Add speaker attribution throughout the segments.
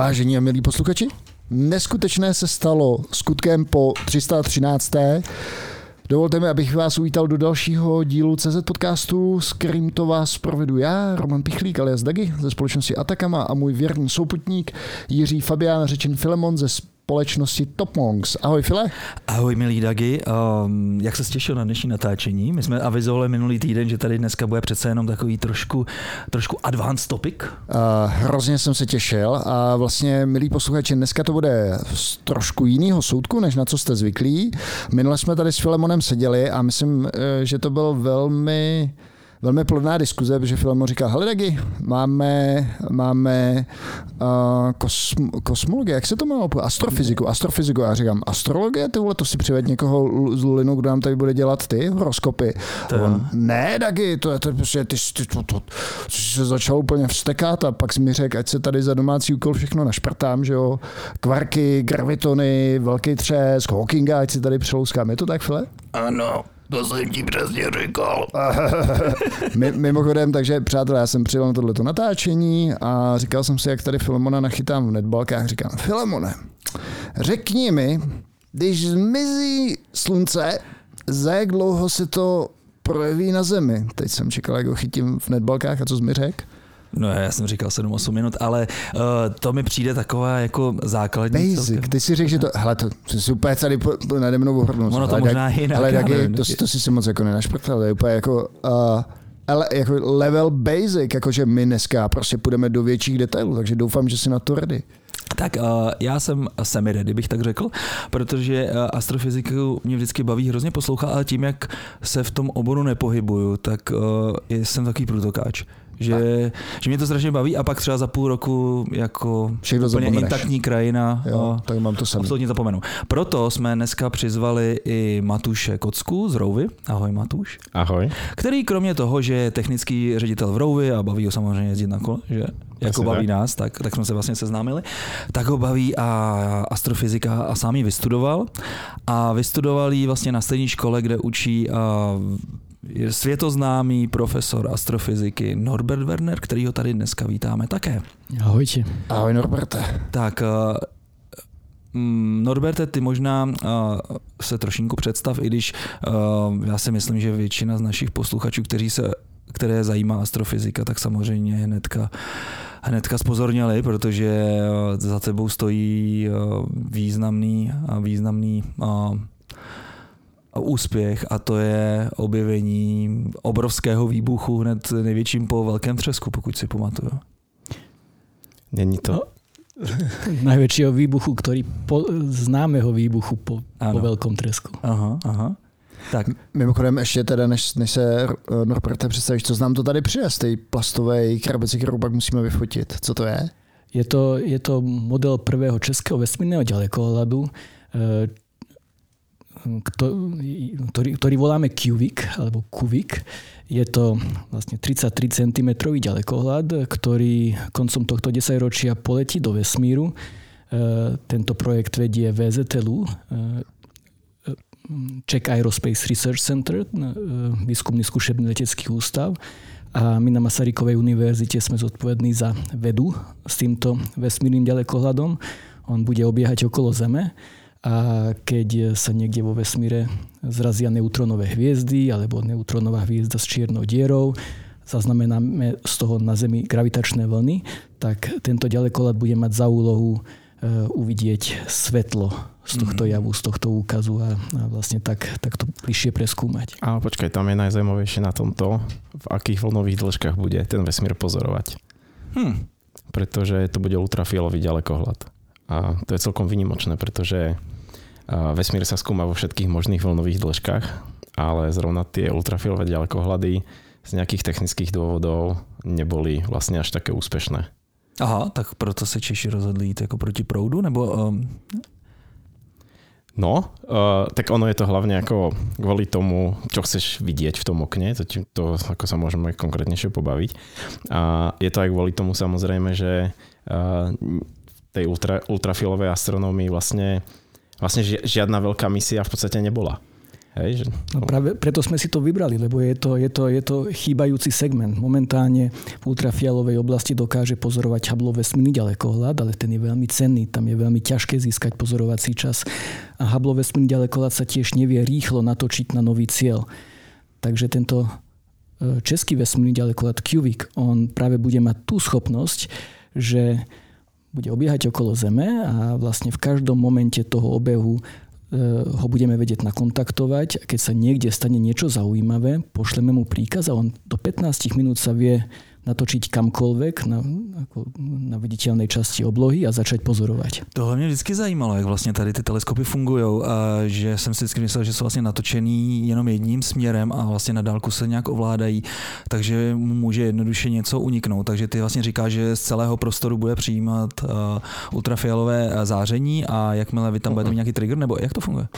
Speaker 1: Vážení a milí posluchači, neskutečné se stalo skutkem po 313. Dovolte mi, abych vás uvítal do dalšího dílu CZ podcastu, s kterým to vás provedu já, Roman Pichlík alias Dagi ze společnosti Atakama a můj věrný souputník Jiří Fabián, řečen Filemon ze společnosti Top Monks. Ahoj File.
Speaker 2: Ahoj milý Dagi, um, jak se těšil na dnešní natáčení? My jsme avizovali minulý týden, že tady dneska bude přece jenom takový trošku, trošku advanced topic. Uh,
Speaker 1: hrozně jsem se těšil a vlastně milí posluchači, dneska to bude z trošku jiného soudku, než na co jste zvyklí. Minule jsme tady s Filemonem seděli a myslím, eh, že to byl velmi velmi plodná diskuze, protože Filmo říká, hele Dagi, máme, máme uh, kosm, kosmologie, jak se to jmenuje? Astrofyziku, astrofyziku. Já říkám, astrologie, ty vole, to si přived někoho z Lulinu, kdo nám tady bude dělat ty horoskopy. On, ne, Dagi, to je to, prostě, ty, ty, to, to, to, se začal úplně vstekat a pak mi řekl, ať se tady za domácí úkol všechno našprtám, že jo, kvarky, gravitony, velký třesk, Hawkinga, ať si tady přelouskám. Je to tak, File?
Speaker 2: Ano. To jsem ti přesně říkal.
Speaker 1: Mimochodem, takže přátelé, já jsem přijel na tohleto natáčení a říkal jsem si, jak tady Filemona nachytám v netbalkách. Říkám, Filemone, řekni mi, když zmizí slunce, za jak dlouho se to projeví na zemi? Teď jsem čekal, jak ho chytím v netbalkách a co jsi řekl?
Speaker 2: No já jsem říkal 7-8 minut, ale uh, to mi přijde taková jako základní.
Speaker 1: Basic, celkem. ty si řekl, že to, hele, to, to si úplně tady po, po, nade mnou ohrnul.
Speaker 2: Ono to ale možná jinak.
Speaker 1: Ale taky, to, to, si si moc jako nenašprtal, to je úplně jako, uh, ale jako level basic, jakože my dneska prostě půjdeme do větších detailů, takže doufám, že si na to ready.
Speaker 2: Tak uh, já jsem semi ready, bych tak řekl, protože uh, astrofyziku mě vždycky baví hrozně poslouchat, ale tím, jak se v tom oboru nepohybuju, tak uh, jsem takový průtokáč že, že mě to strašně baví a pak třeba za půl roku jako
Speaker 1: Všechno úplně zapomeneš.
Speaker 2: intaktní krajina.
Speaker 1: Jo, tak mám to samé.
Speaker 2: Absolutně zapomenu. Proto jsme dneska přizvali i Matuše Kocku z Rouvy. Ahoj Matuš.
Speaker 3: Ahoj.
Speaker 2: Který kromě toho, že je technický ředitel v Rouvy a baví ho samozřejmě jezdit na kole, že jako baví nás, tak, tak jsme se vlastně seznámili, tak ho baví a astrofyzika a sám ji vystudoval. A vystudoval ji vlastně na stejné škole, kde učí a je světoznámý profesor astrofyziky Norbert Werner, který ho tady dneska vítáme také.
Speaker 4: Ahojte.
Speaker 1: Ahoj Norberte.
Speaker 2: Tak uh, Norberte, ty možná uh, se trošinku představ, i když uh, já si myslím, že většina z našich posluchačů, kteří se, které zajímá astrofyzika, tak samozřejmě hnedka hnedka spozorněli, protože za tebou stojí významný, významný úspěch a to je objevení obrovského výbuchu hned největším po velkém třesku, pokud si pamatuju.
Speaker 3: Není to... No,
Speaker 4: najväčšieho výbuchu, ktorý po, známeho výbuchu po, po veľkom tresku.
Speaker 2: Aha, aha.
Speaker 1: Tak. Mimochodem ještě teda, než, než se eh, Norberte představíš, co znám to tady přines, tej plastové krabici, kterou pak musíme vyfotit. Co to je?
Speaker 4: Je to, je to model prvého českého vesmírneho ďalekohľadu, eh, ktorý, ktorý voláme QVIC alebo QVIC. Je to vlastne 33 cm ďalekohľad, ktorý koncom tohto desaťročia poletí do vesmíru. E, tento projekt vedie VZLU, e, Czech Aerospace Research Center, e, výskumný skúšebný letecký ústav. A my na Masarykovej univerzite sme zodpovední za vedu s týmto vesmírnym ďalekohľadom. On bude obiehať okolo Zeme a keď sa niekde vo vesmíre zrazia neutronové hviezdy alebo neutronová hviezda s čiernou dierou, zaznamenáme z toho na Zemi gravitačné vlny, tak tento ďalekoľad bude mať za úlohu e, uvidieť svetlo z tohto mhm. javu, z tohto úkazu a, a vlastne tak, tak to bližšie preskúmať.
Speaker 3: Ale počkaj, tam je najzaujímavejšie na tomto, v akých vlnových dĺžkach bude ten vesmír pozorovať. Hm. Pretože to bude ultrafialový ďalekohľad. A to je celkom vynimočné, pretože vesmír sa skúma vo všetkých možných vlnových dĺžkach, ale zrovna tie ultrafilové ďalekohľady z nejakých technických dôvodov neboli vlastne až také úspešné.
Speaker 2: Aha, tak proto se Češi rozhodli jít jako proti proudu, nebo... Um...
Speaker 3: No, uh, tak ono je to hlavne ako kvôli tomu, čo chceš vidieť v tom okne, to, to ako sa môžeme konkrétnejšie pobaviť. A je to aj kvôli tomu samozrejme, že uh, tej ultra, ultrafilovej astronómii vlastne, vlastne žiadna veľká misia v podstate nebola. Hej, že...
Speaker 4: No práve preto sme si to vybrali, lebo je to, je to, je to chýbajúci segment. Momentálne v ultrafialovej oblasti dokáže pozorovať Hubble vesmírny ďalekohľad, ale ten je veľmi cenný, tam je veľmi ťažké získať pozorovací čas. A Hubble vesmírny ďalekohľad sa tiež nevie rýchlo natočiť na nový cieľ. Takže tento e, český vesmírny ďalekohľad QVIC, on práve bude mať tú schopnosť, že bude obiehať okolo Zeme a vlastne v každom momente toho obehu Eh, ho budeme vedieť nakontaktovať. A keď sa niekde stane niečo zaujímavé, pošleme mu príkaz a on do 15 minút sa vie natočiť kamkoľvek na, ako na viditeľnej časti oblohy a začať pozorovať.
Speaker 2: Tohle mě vždycky zajímalo, jak vlastně tady ty teleskopy fungují a že jsem si vždycky myslel, že jsou vlastně natočený jenom jedním směrem a vlastně na dálku se nějak ovládají, takže může jednoduše něco uniknout. Takže ty vlastně říkáš, že z celého prostoru bude přijímat uh, ultrafialové záření a jakmile vy tam budete mít nějaký trigger, nebo jak to funguje?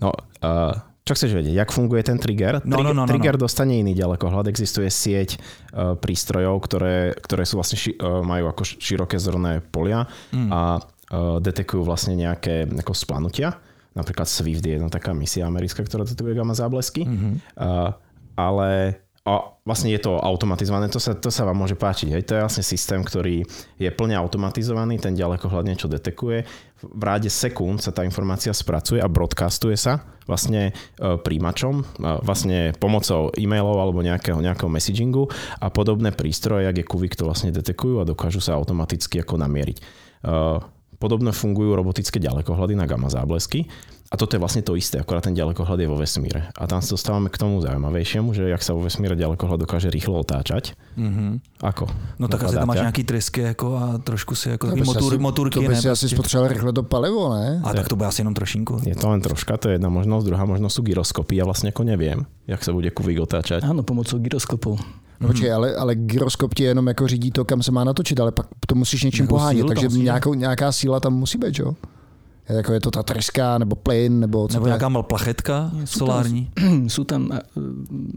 Speaker 3: No, uh, čo chceš vedieť, jak funguje ten trigger?
Speaker 2: No, no, no, no,
Speaker 3: trigger
Speaker 2: no.
Speaker 3: dostane iný ďalekohľad, existuje sieť uh, prístrojov, ktoré, ktoré sú vlastne ši, uh, majú ako široké zorné polia mm. a uh, detekujú vlastne nejaké ako splanutia. Napríklad SWIFT je jedna taká misia americká, ktorá detekuje gamma záblesky. Mm-hmm. Uh, ale a vlastne je to automatizované, to sa, to sa vám môže páčiť. Hej. To je vlastne systém, ktorý je plne automatizovaný, ten ďalekohľad niečo detekuje. V ráde sekúnd sa tá informácia spracuje a broadcastuje sa vlastne e, príjimačom, e, vlastne pomocou e-mailov alebo nejakého, nejakého messagingu a podobné prístroje, jak je Kuvik, to vlastne detekujú a dokážu sa automaticky ako namieriť. E, podobne fungujú robotické ďalekohľady na gamma záblesky a toto je vlastne to isté, akorát ten ďalekohľad je vo vesmíre. A tam sa dostávame k tomu zaujímavejšiemu, že ak sa vo vesmíre ďalekohľad dokáže rýchlo otáčať. Mm-hmm. Ako?
Speaker 2: No tak asi tam máš nejaký tresky jako a trošku si jako
Speaker 1: to
Speaker 2: motor,
Speaker 1: asi,
Speaker 2: motorky.
Speaker 1: To by si asi spotřeboval rychle to palivo, ne?
Speaker 2: A tak to bude asi jenom trošinku.
Speaker 3: Je to len troška, to je jedna možnosť. Druhá možnosť sú gyroskopy. Ja vlastne ako neviem, jak sa bude kubík otáčať.
Speaker 4: Áno, pomocou gyroskopov.
Speaker 1: No počkej, ale, ale gyroskop ti jenom jako řídí to, kam se má natočit, ale pak to musíš něčím pohánět, takže nějakou, nějaká síla tam musí být, jo? Jako je to ta treska, nebo plyn, nebo co
Speaker 2: Nebo nějaká mal plachetka Nie, sú solární?
Speaker 4: Tam, sú tam,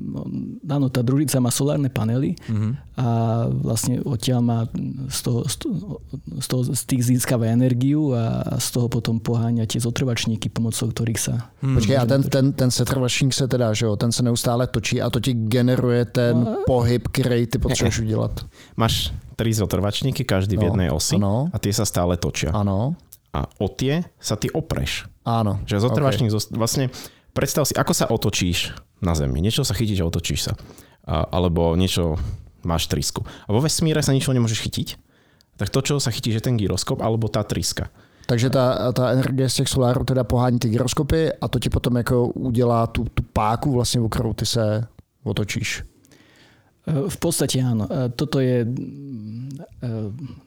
Speaker 4: no, áno, tá družica má solárne panely uh-huh. a vlastne odtiaľ má z, toho, z, toho, z tých získava energiu a z toho potom poháňa tie zotrvačníky, pomocou ktorých sa...
Speaker 1: Hmm. Počkej, a ten, ten, ten setrvačník se teda, že jo, ten se neustále točí a to ti generuje ten no. pohyb, který ty potřebuješ udělat.
Speaker 3: Máš tri zotrvačníky, každý no, v jednej osi ano. a tie sa stále točia.
Speaker 1: Áno
Speaker 3: a o tie sa ty opreš.
Speaker 1: Áno.
Speaker 3: Že zotrváš okay. vlastne predstav si, ako sa otočíš na Zemi. Niečo sa chytíš a otočíš sa. A, alebo niečo máš trysku. A vo vesmíre sa ničo nemôžeš chytiť. Tak to, čo sa chytíš, je ten gyroskop alebo tá tryska.
Speaker 1: Takže ta, ta energie z těch solárů teda pohání ty gyroskopy a to ti potom jako udělá tu, tu páku vlastně, o kterou ty se otočíš.
Speaker 4: V podstate áno. Toto je,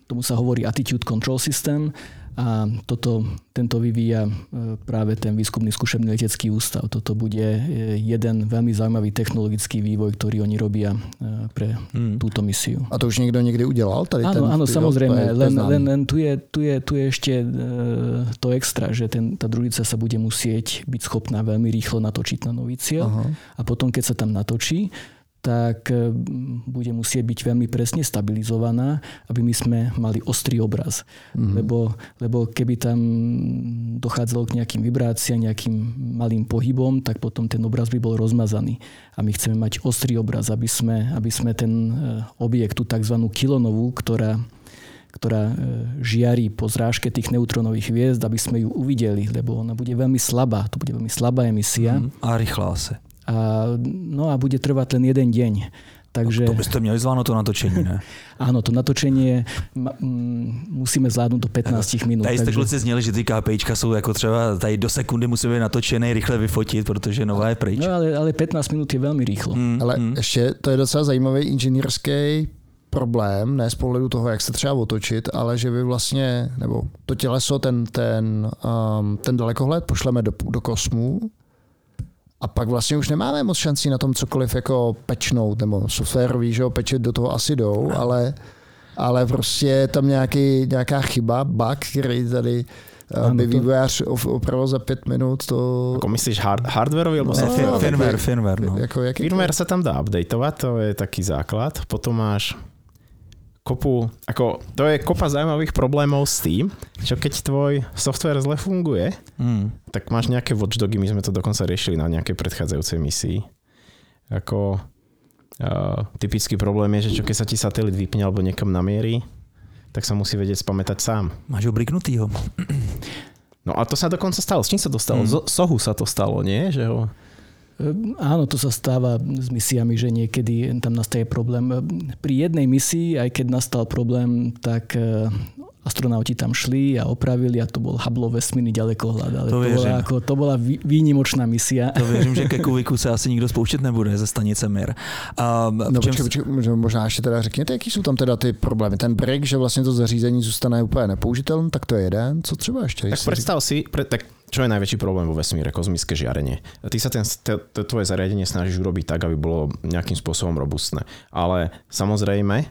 Speaker 4: tomu sa hovorí Attitude Control System a toto, tento vyvíja e, práve ten výskumný skúšebný letecký ústav. Toto bude e, jeden veľmi zaujímavý technologický vývoj, ktorý oni robia e, pre hmm. túto misiu.
Speaker 1: A to už niekto niekde udelal? Tady
Speaker 4: áno,
Speaker 1: ten,
Speaker 4: áno, samozrejme. Len, len, len tu, je, tu, je, tu je ešte to extra, že ten, tá družica sa bude musieť byť schopná veľmi rýchlo natočiť na nový cieľ. Aha. A potom, keď sa tam natočí, tak e, bude musieť byť veľmi presne stabilizovaná, aby my sme mali ostrý obraz. Mm-hmm. Lebo, lebo keby tam dochádzalo k nejakým vibráciám, nejakým malým pohybom, tak potom ten obraz by bol rozmazaný. A my chceme mať ostrý obraz, aby sme, aby sme ten e, objekt, tú tzv. kilonovú, ktorá ktorá e, žiarí po zrážke tých neutronových hviezd, aby sme ju uvideli, lebo ona bude veľmi slabá. To bude veľmi slabá emisia. Mm,
Speaker 2: a rýchla sa.
Speaker 4: A, no a bude trvať len jeden deň. Takže...
Speaker 2: To by ste měli zvládnuť to natočenie, ne?
Speaker 4: Áno, to natočenie musíme zvládnuť do 15 minút.
Speaker 2: Tady jste takže... kluci zněli, že ty KPIčka jsou jako třeba tady do sekundy musí být natočené, rychle vyfotit, protože nová je pryč.
Speaker 4: No ale, ale 15 minút je veľmi rýchlo.
Speaker 1: Mm, ale mm. ještě to je docela zajímavý inženýrský problém, ne z pohledu toho, jak se třeba otočit, ale že vy vlastně, nebo to těleso, ten, ten, um, ten dalekohled pošleme do, do kosmu a pak vlastně už nemáme moc šancí na tom cokoliv jako pečnout, nebo softwarový, že jo, pečet do toho asi jdou, ale, ale prostě je tam nějaký, nějaká chyba, bug, který tady eh, ano, by to... vývojář opravil za pět minut, to...
Speaker 3: Ako myslíš hard, hardwareový alebo
Speaker 2: no, softwarový? Firmware, firmware, no.
Speaker 1: Jako,
Speaker 3: firmware sa tam dá updateovať, to je taký základ. Potom máš kopu, ako, to je kopa zaujímavých problémov s tým, čo keď tvoj software zle funguje, mm. tak máš nejaké watchdogy, my sme to dokonca riešili na nejakej predchádzajúcej misii. Ako uh, typický problém je, že čo keď sa ti satelit vypne alebo niekam namierí, tak sa musí vedieť spamätať sám.
Speaker 2: Máš ho briknutýho.
Speaker 3: No a to sa dokonca stalo. S čím sa to stalo? Mm. Sohu sa to stalo, nie? Že ho...
Speaker 4: Ehm, áno, to sa stáva s misiami, že niekedy tam nastaje problém. Pri jednej misii, aj keď nastal problém, tak e, astronauti tam šli a opravili a to bol Hubble vesmírny ďalekohľad. Ale to, to, bola, ako, to bola výnimočná misia.
Speaker 2: To věřím, že ke kuviku se asi nikdo spouštět nebude ze stanice Mir.
Speaker 1: A no počkej, počkej, možná ještě teda řekněte, jaký jsou tam teda ty problémy. Ten break, že vlastně to zařízení zůstane úplně nepoužitelné, tak to je jeden. Co třeba ještě?
Speaker 3: Tak představ si, pre, tak čo je najväčší problém vo vesmíre? Kozmické žiarenie. Ty sa ten, to tvoje zariadenie snažíš urobiť tak, aby bolo nejakým spôsobom robustné. Ale samozrejme, e,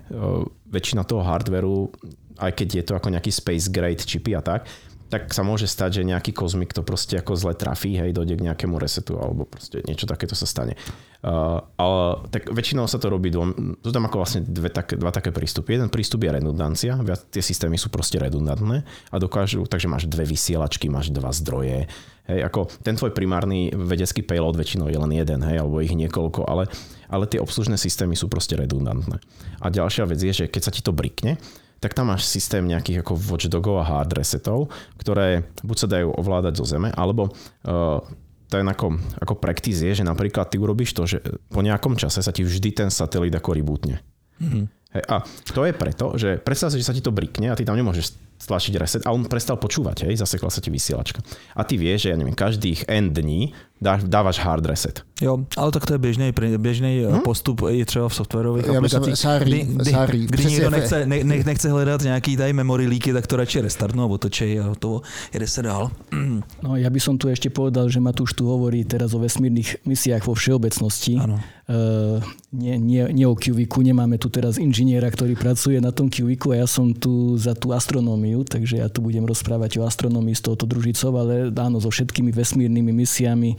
Speaker 3: väčšina toho hardveru, aj keď je to ako nejaký space grade čipy a tak, tak sa môže stať, že nejaký kozmik to proste ako zle trafí, hej, dojde k nejakému resetu alebo proste niečo takéto sa stane. Uh, ale tak väčšinou sa to robí dvom, sú tam ako vlastne dve tak, dva také prístupy. Jeden prístup je redundancia, viac tie systémy sú proste redundantné a dokážu, takže máš dve vysielačky, máš dva zdroje, hej, ako ten tvoj primárny vedecký payload väčšinou je len jeden, hej, alebo ich niekoľko, ale, ale tie obslužné systémy sú proste redundantné. A ďalšia vec je, že keď sa ti to brikne, tak tam máš systém nejakých ako watchdogov a hard resetov, ktoré buď sa dajú ovládať zo zeme, alebo uh, ten ako, ako practice je, že napríklad ty urobíš to, že po nejakom čase sa ti vždy ten satelit ako rebootne. Mm-hmm. Hej, a to je preto, že predstav si, že sa ti to brikne a ty tam nemôžeš stlačiť reset a on prestal počúvať, hej, zasekla sa ti vysielačka. A ty vieš, že ja neviem, každých N dní dá, dávaš hard reset.
Speaker 2: Jo, ale tak to je běžný, běžný hmm? postup i třeba v softwarových Já aplikacích,
Speaker 1: sáry, kdy, kdy, sáry,
Speaker 2: kdy někdo nechce, ne, ne, nechce hledat nějaký tady memory leaky, tak to radši restartnú alebo točej a to jede sa dál.
Speaker 4: No ja by som tu ešte povedal, že Matúš tu hovorí teraz o vesmírnych misiách vo všeobecnosti. Áno. Uh, nie, nie, nie o QViku, nemáme tu teraz inžiniera, ktorý pracuje na tom QViku a ja som tu za tú astronómiu, takže ja tu budem rozprávať o astronómii s touto družicou, ale áno, so všetkými vesmírnymi misiami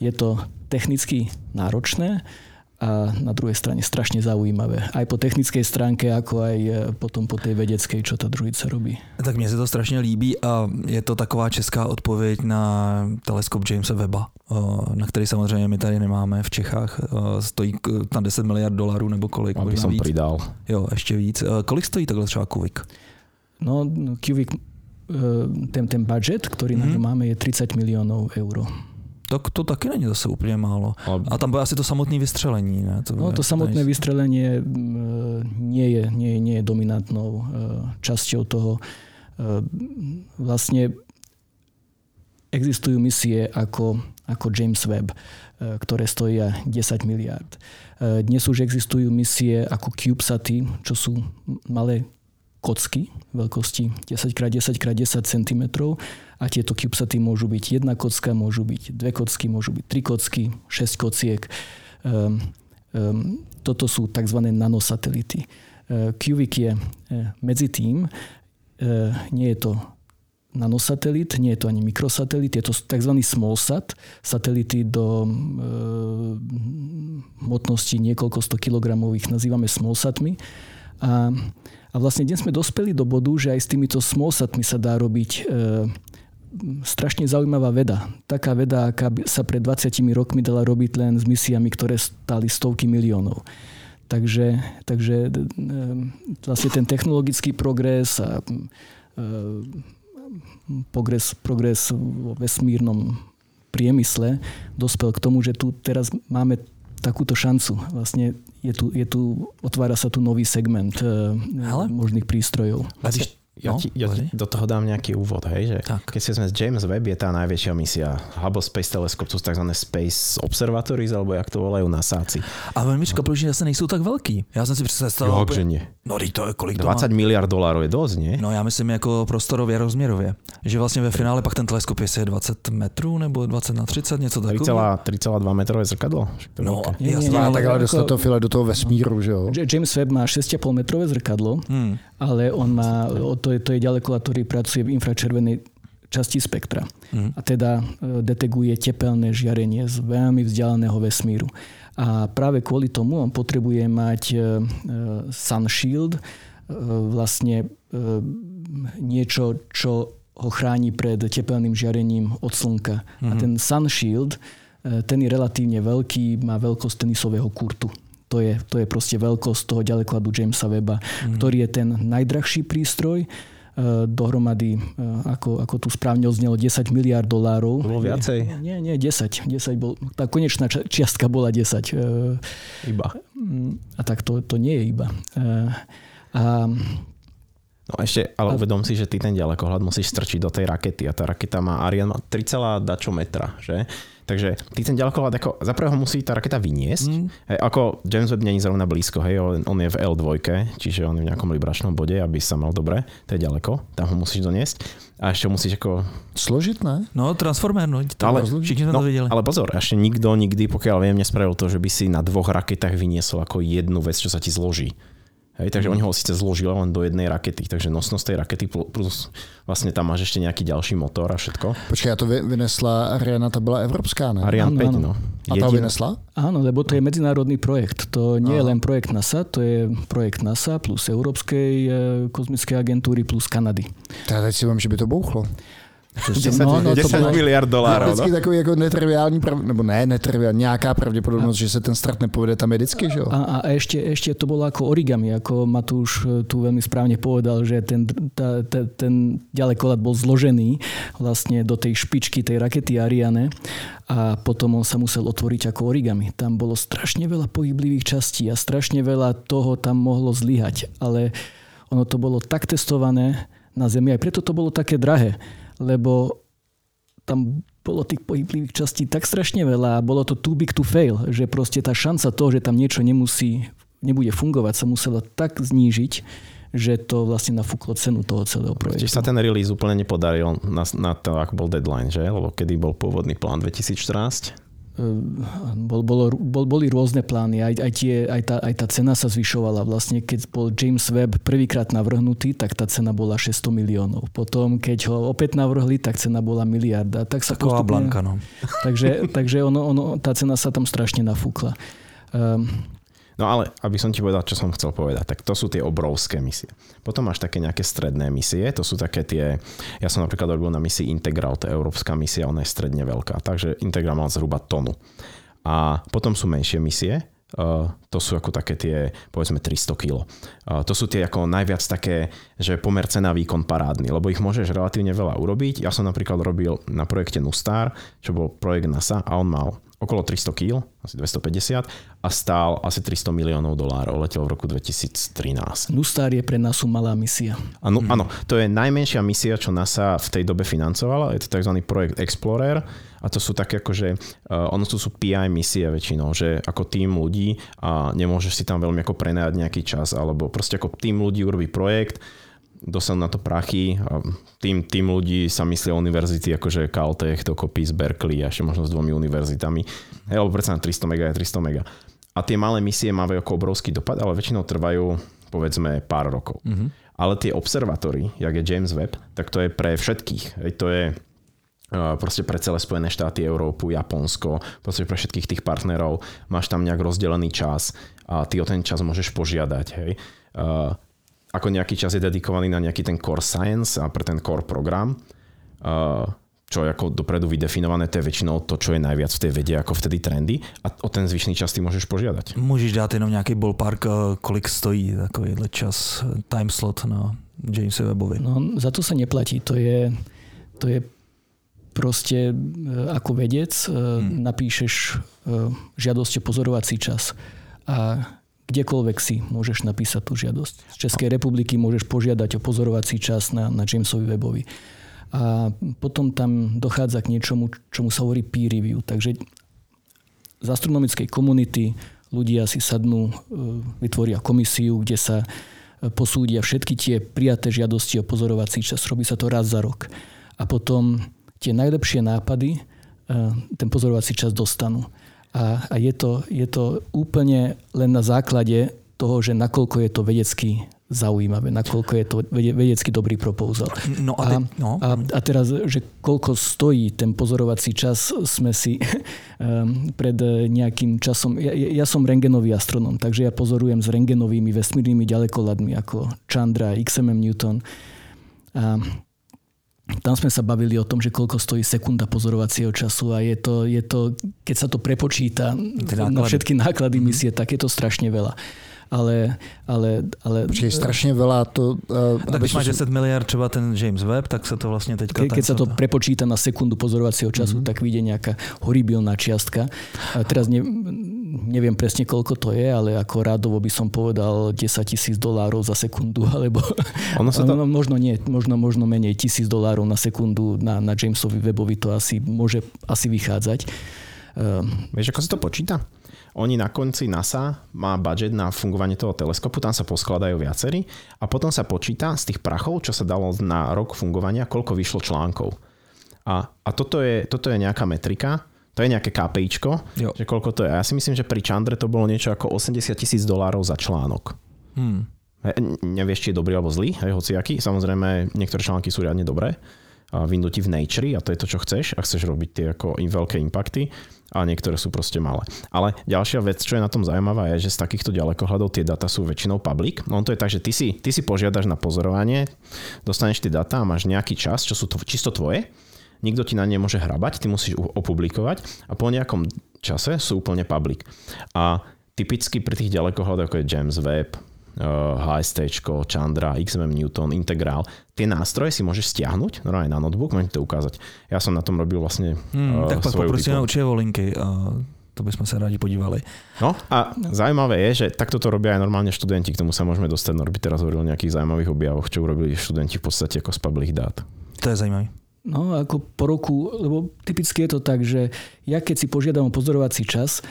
Speaker 4: je to technicky náročné a na druhej strane strašne zaujímavé. Aj po technickej stránke, ako aj e, potom po tej vedeckej, čo ta družica robí.
Speaker 2: Tak mně se to strašně líbí a je to taková česká odpověď na teleskop Jamesa Webba, e, na který samozřejmě my tady nemáme v Čechách. E, stojí na 10 miliard dolarů nebo kolik.
Speaker 3: Aby som víc. pridal.
Speaker 2: Jo, ještě víc. Kolik stojí takhle třeba Kuvik?
Speaker 4: No, Kuvik, ten, ten budget, ktorý mm-hmm. na ňu máme, je 30 miliónov eur.
Speaker 2: Tak to taky není zase úplně málo. A tam bude asi to samotné vystřelení, ne?
Speaker 4: To, no to samotné vystřelenie nie je, nie, je, nie je dominantnou časťou toho. Vlastne existujú misie ako, ako James Webb, ktoré stojí 10 miliard. Dnes už existujú misie ako CubeSaty, čo sú malé kocky veľkosti 10x10x10 cm a tieto CubeSaty môžu byť jedna kocka, môžu byť dve kocky, môžu byť tri kocky, 6 kociek. Um, um, toto sú tzv. nanosatelity. Uh, QVIC je uh, medzi tým, uh, nie je to nanosatelit, nie je to ani mikrosatelit, je to tzv. smallsat, satelity do e, hmotnosti niekoľko 100 kg ich nazývame smallsatmi. A a vlastne dnes sme dospeli do bodu, že aj s týmito smallsatmi sa dá robiť e, strašne zaujímavá veda. Taká veda, aká sa pred 20 rokmi dala robiť len s misiami, ktoré stáli stovky miliónov. Takže, takže e, vlastne ten technologický progres a e, progres, progres vo vesmírnom priemysle dospel k tomu, že tu teraz máme takúto šancu. Vlastne je tu, je tu, otvára sa tu nový segment Ale? možných prístrojov.
Speaker 3: Vlastne, ja, no, ti, ja ti do toho dám nejaký úvod, hej, že tak. keď si sme James Webb je tá najväčšia misia. Hubble Space Telescope sú tzv. Space Observatories, alebo jak to volajú nasáci.
Speaker 2: Ale myčka, no. zase nejsou tak velký. Já jsem si představil...
Speaker 3: Jo, že nie.
Speaker 2: No, to je kolik
Speaker 3: 20
Speaker 2: má?
Speaker 3: miliard dolárov je dosť, nie?
Speaker 2: No já myslím jako prostorově, rozměrově. Že vlastně ve finále pak ten teleskop je 20 metrů nebo 20 na 30, něco takového.
Speaker 3: 3,2 metrové zrkadlo?
Speaker 2: No,
Speaker 1: jasně. Nie, nie, tak ale dostat to file do toho vesmíru, že jo?
Speaker 4: James Webb má 6,5 metrové zrkadlo, hmm. Ale on má, to je, to je ďaleko, ktorý pracuje v infračervenej časti spektra. Hmm. A teda e, deteguje tepelné žiarenie z veľmi vzdialeného vesmíru. A práve kvôli tomu on potrebuje mať e, Sun Shield, vlastne niečo, čo ho chráni pred tepelným žiarením od slnka. Mm-hmm. A mhm. ten Sun Shield, ten je relatívne veľký, má veľkosť tenisového kurtu. To je, to je proste veľkosť toho ďalekohľadu Jamesa Weba, mm. ktorý je ten najdrahší prístroj E, dohromady, e, ako, ako tu správne odznelo, 10 miliard dolárov.
Speaker 3: Bolo viacej?
Speaker 4: Nie, nie, 10. 10 bol, tá konečná čiastka bola 10. E,
Speaker 3: iba.
Speaker 4: A tak to, to nie je iba. A
Speaker 3: No ešte, ale a... uvedom si, že ty ten ďalekohľad musíš strčiť do tej rakety a tá raketa má Ariane má 3, dačo metra, že? Takže ty ten ďalekohľad, ako, za ho musí tá raketa vyniesť. Mm. Hej, ako James Webb není zrovna blízko, hej, on, on je v L2, čiže on je v nejakom libračnom bode, aby sa mal dobre, to je ďaleko, tam ho musíš doniesť. A ešte musíš ako...
Speaker 1: Složit, ne?
Speaker 2: No, transformer, no, ale, všichni sme no, to vedeli.
Speaker 3: Ale pozor, ešte nikto nikdy, pokiaľ viem, nespravil to, že by si na dvoch raketách vyniesol ako jednu vec, čo sa ti zloží. Hej, takže mm. oni ho síce zložili len do jednej rakety, takže nosnosť tej rakety plus vlastne tam máš ešte nejaký ďalší motor a všetko.
Speaker 1: Počkej, a to vynesla Ariana, to bola evropská, ne?
Speaker 3: Ariane 5, no.
Speaker 1: A to vynesla?
Speaker 4: Áno, lebo to je medzinárodný projekt. To nie Aha. je len projekt NASA, to je projekt NASA plus Európskej e, kozmickej agentúry plus Kanady.
Speaker 1: Tak teď si vám, že by to bouchlo.
Speaker 3: 10, no, no, 10 to miliard dolárov.
Speaker 1: Vždycky no? takový jako netriviální, prav, nebo ne netriviální, nějaká pravděpodobnost, a, že se ten start nepovede tam je vždycky, že jo?
Speaker 4: A, a ešte, ešte to bolo ako origami, ako Matúš e, tu veľmi správne povedal, že ten, tá, tá, ten ďalekoľad bol zložený vlastne do tej špičky tej rakety Ariane a potom on sa musel otvoriť ako origami. Tam bolo strašne veľa pohyblivých častí a strašne veľa toho tam mohlo zlyhať, ale ono to bolo tak testované na Zemi, aj preto to bolo také drahé lebo tam bolo tých pohyblivých častí tak strašne veľa a bolo to too big to fail, že proste tá šanca toho, že tam niečo nemusí, nebude fungovať, sa musela tak znížiť, že to vlastne nafúklo cenu toho celého projektu.
Speaker 3: Čiže sa ten release úplne nepodaril na, na to, ako bol deadline, že? Lebo kedy bol pôvodný plán 2014?
Speaker 4: Ehm, bol, bolo, bol, boli rôzne plány, aj, aj, tie, aj, tá, aj tá cena sa zvyšovala. Vlastne keď bol James Webb prvýkrát navrhnutý, tak tá cena bola 600 miliónov. Potom, keď ho opäť navrhli, tak cena bola miliarda. Tak sa
Speaker 2: Taková postupne... blanka, no.
Speaker 4: Takže, takže ono, ono, tá cena sa tam strašne nafúkla. Um,
Speaker 3: No ale, aby som ti povedal, čo som chcel povedať, tak to sú tie obrovské misie. Potom máš také nejaké stredné misie, to sú také tie, ja som napríklad robil na misii Integral, to je európska misia, ona je stredne veľká, takže Integral mal zhruba tonu. A potom sú menšie misie, Uh, to sú ako také tie, povedzme 300 kg. Uh, to sú tie ako najviac také, že pomer cena výkon parádny, lebo ich môžeš relatívne veľa urobiť. Ja som napríklad robil na projekte Nustar, čo bol projekt NASA a on mal okolo 300 kg, asi 250 a stál asi 300 miliónov dolárov. Letel v roku 2013.
Speaker 4: Nustar je pre nás malá misia.
Speaker 3: Áno, hmm. áno, to je najmenšia misia, čo NASA v tej dobe financovala. Je to tzv. projekt Explorer a to sú také akože, uh, ono to sú PI misie väčšinou, že ako tým ľudí a nemôžeš si tam veľmi ako prenajať nejaký čas, alebo proste ako tým ľudí urobí projekt, dostanú na to prachy a tým, tým ľudí sa myslia univerzity akože Caltech, dokopy z Berkeley a ešte možno s dvomi univerzitami. Hej, lebo predsa na 300 mega je 300 mega. A tie malé misie majú ako obrovský dopad, ale väčšinou trvajú povedzme pár rokov. Mm-hmm. Ale tie observatory, jak je James Webb, tak to je pre všetkých. Hej, to je proste pre celé Spojené štáty, Európu, Japonsko, proste pre všetkých tých partnerov. Máš tam nejak rozdelený čas a ty o ten čas môžeš požiadať. Hej ako nejaký čas je dedikovaný na nejaký ten core science a pre ten core program, čo je ako dopredu vydefinované, to je väčšinou to, čo je najviac v tej vede, ako vtedy trendy a o ten zvyšný čas ty môžeš požiadať.
Speaker 2: Môžeš dať jenom nejaký ballpark, eh, kolik stojí takovýhle čas, eh, time slot na Jamesa Webovi.
Speaker 4: No, za to sa neplatí, to je, to je proste eh, ako vedec hmm. napíšeš žiadosť o pozorovací čas a kdekoľvek si môžeš napísať tú žiadosť. Z Českej republiky môžeš požiadať o pozorovací čas na, na Jamesovi webovi. A potom tam dochádza k niečomu, čomu sa hovorí peer review. Takže z astronomickej komunity ľudia si sadnú, e, vytvoria komisiu, kde sa e, posúdia všetky tie prijaté žiadosti o pozorovací čas. Robí sa to raz za rok. A potom tie najlepšie nápady e, ten pozorovací čas dostanú. A, a je, to, je to úplne len na základe toho, že nakoľko je to vedecky zaujímavé, nakoľko je to vedecky dobrý proposal.
Speaker 2: No a, te, no.
Speaker 4: a, a teraz, že koľko stojí ten pozorovací čas, sme si um, pred nejakým časom... Ja, ja som rengenový astronom, takže ja pozorujem s rengenovými vesmírnymi ďalekoladmi ako Chandra, XMM Newton. A tam sme sa bavili o tom, že koľko stojí sekunda pozorovacieho času a je to, je to keď sa to prepočíta na všetky náklady misie, tak je to strašne veľa ale... ale, ale
Speaker 1: Čiže strašne veľa to...
Speaker 2: Uh, tak když máš 10 miliard třeba ten James Webb, tak sa to vlastne teďka...
Speaker 4: Ke, keď sa to prepočíta na sekundu pozorovacieho času, mm-hmm. tak vyjde nejaká horibilná čiastka. A teraz ne, neviem presne koľko to je, ale ako rádovo by som povedal 10 tisíc dolárov za sekundu, alebo ono sa to... možno nie, možno, možno menej tisíc dolárov na sekundu na, na Jamesovi Webovi to asi môže asi vychádzať.
Speaker 3: Um, Vieš, ako sa to počíta? Oni na konci NASA má budget na fungovanie toho teleskopu, tam sa poskladajú viacerí a potom sa počíta z tých prachov, čo sa dalo na rok fungovania, koľko vyšlo článkov. A, a toto, je, toto je nejaká metrika, to je nejaké KPIčko, jo. že koľko to je. A ja si myslím, že pri Chandre to bolo niečo ako 80 tisíc dolárov za článok. Hmm. Nevieš, či je dobrý alebo zlý, hej, hociaký. Samozrejme, niektoré články sú riadne dobré vyndutí v Nature a to je to, čo chceš a chceš robiť tie ako veľké impakty a niektoré sú proste malé. Ale ďalšia vec, čo je na tom zaujímavá, je, že z takýchto ďalekohľadov tie data sú väčšinou public. No to je tak, že ty si, ty si požiadaš na pozorovanie, dostaneš tie data a máš nejaký čas, čo sú to, čisto tvoje, nikto ti na ne môže hrabať, ty musíš opublikovať a po nejakom čase sú úplne public. A typicky pri tých ďalekohľadoch ako je James Webb, HST, Chandra, XMM Newton, Integral. Tie nástroje si môžeš stiahnuť normálne na notebook, môžem to ukázať. Ja som na tom robil vlastne
Speaker 2: hmm, uh, Tak pak poprosíme určite o linky. Uh, to by sme sa radi podívali.
Speaker 3: No a no. zaujímavé je, že takto to robia aj normálne študenti, k tomu sa môžeme dostať. Norby teraz hovoril o nejakých zaujímavých objavoch, čo urobili študenti v podstate ako z public dát.
Speaker 2: To je zaujímavé.
Speaker 4: No ako po roku, lebo typicky je to tak, že ja keď si požiadam o pozorovací čas,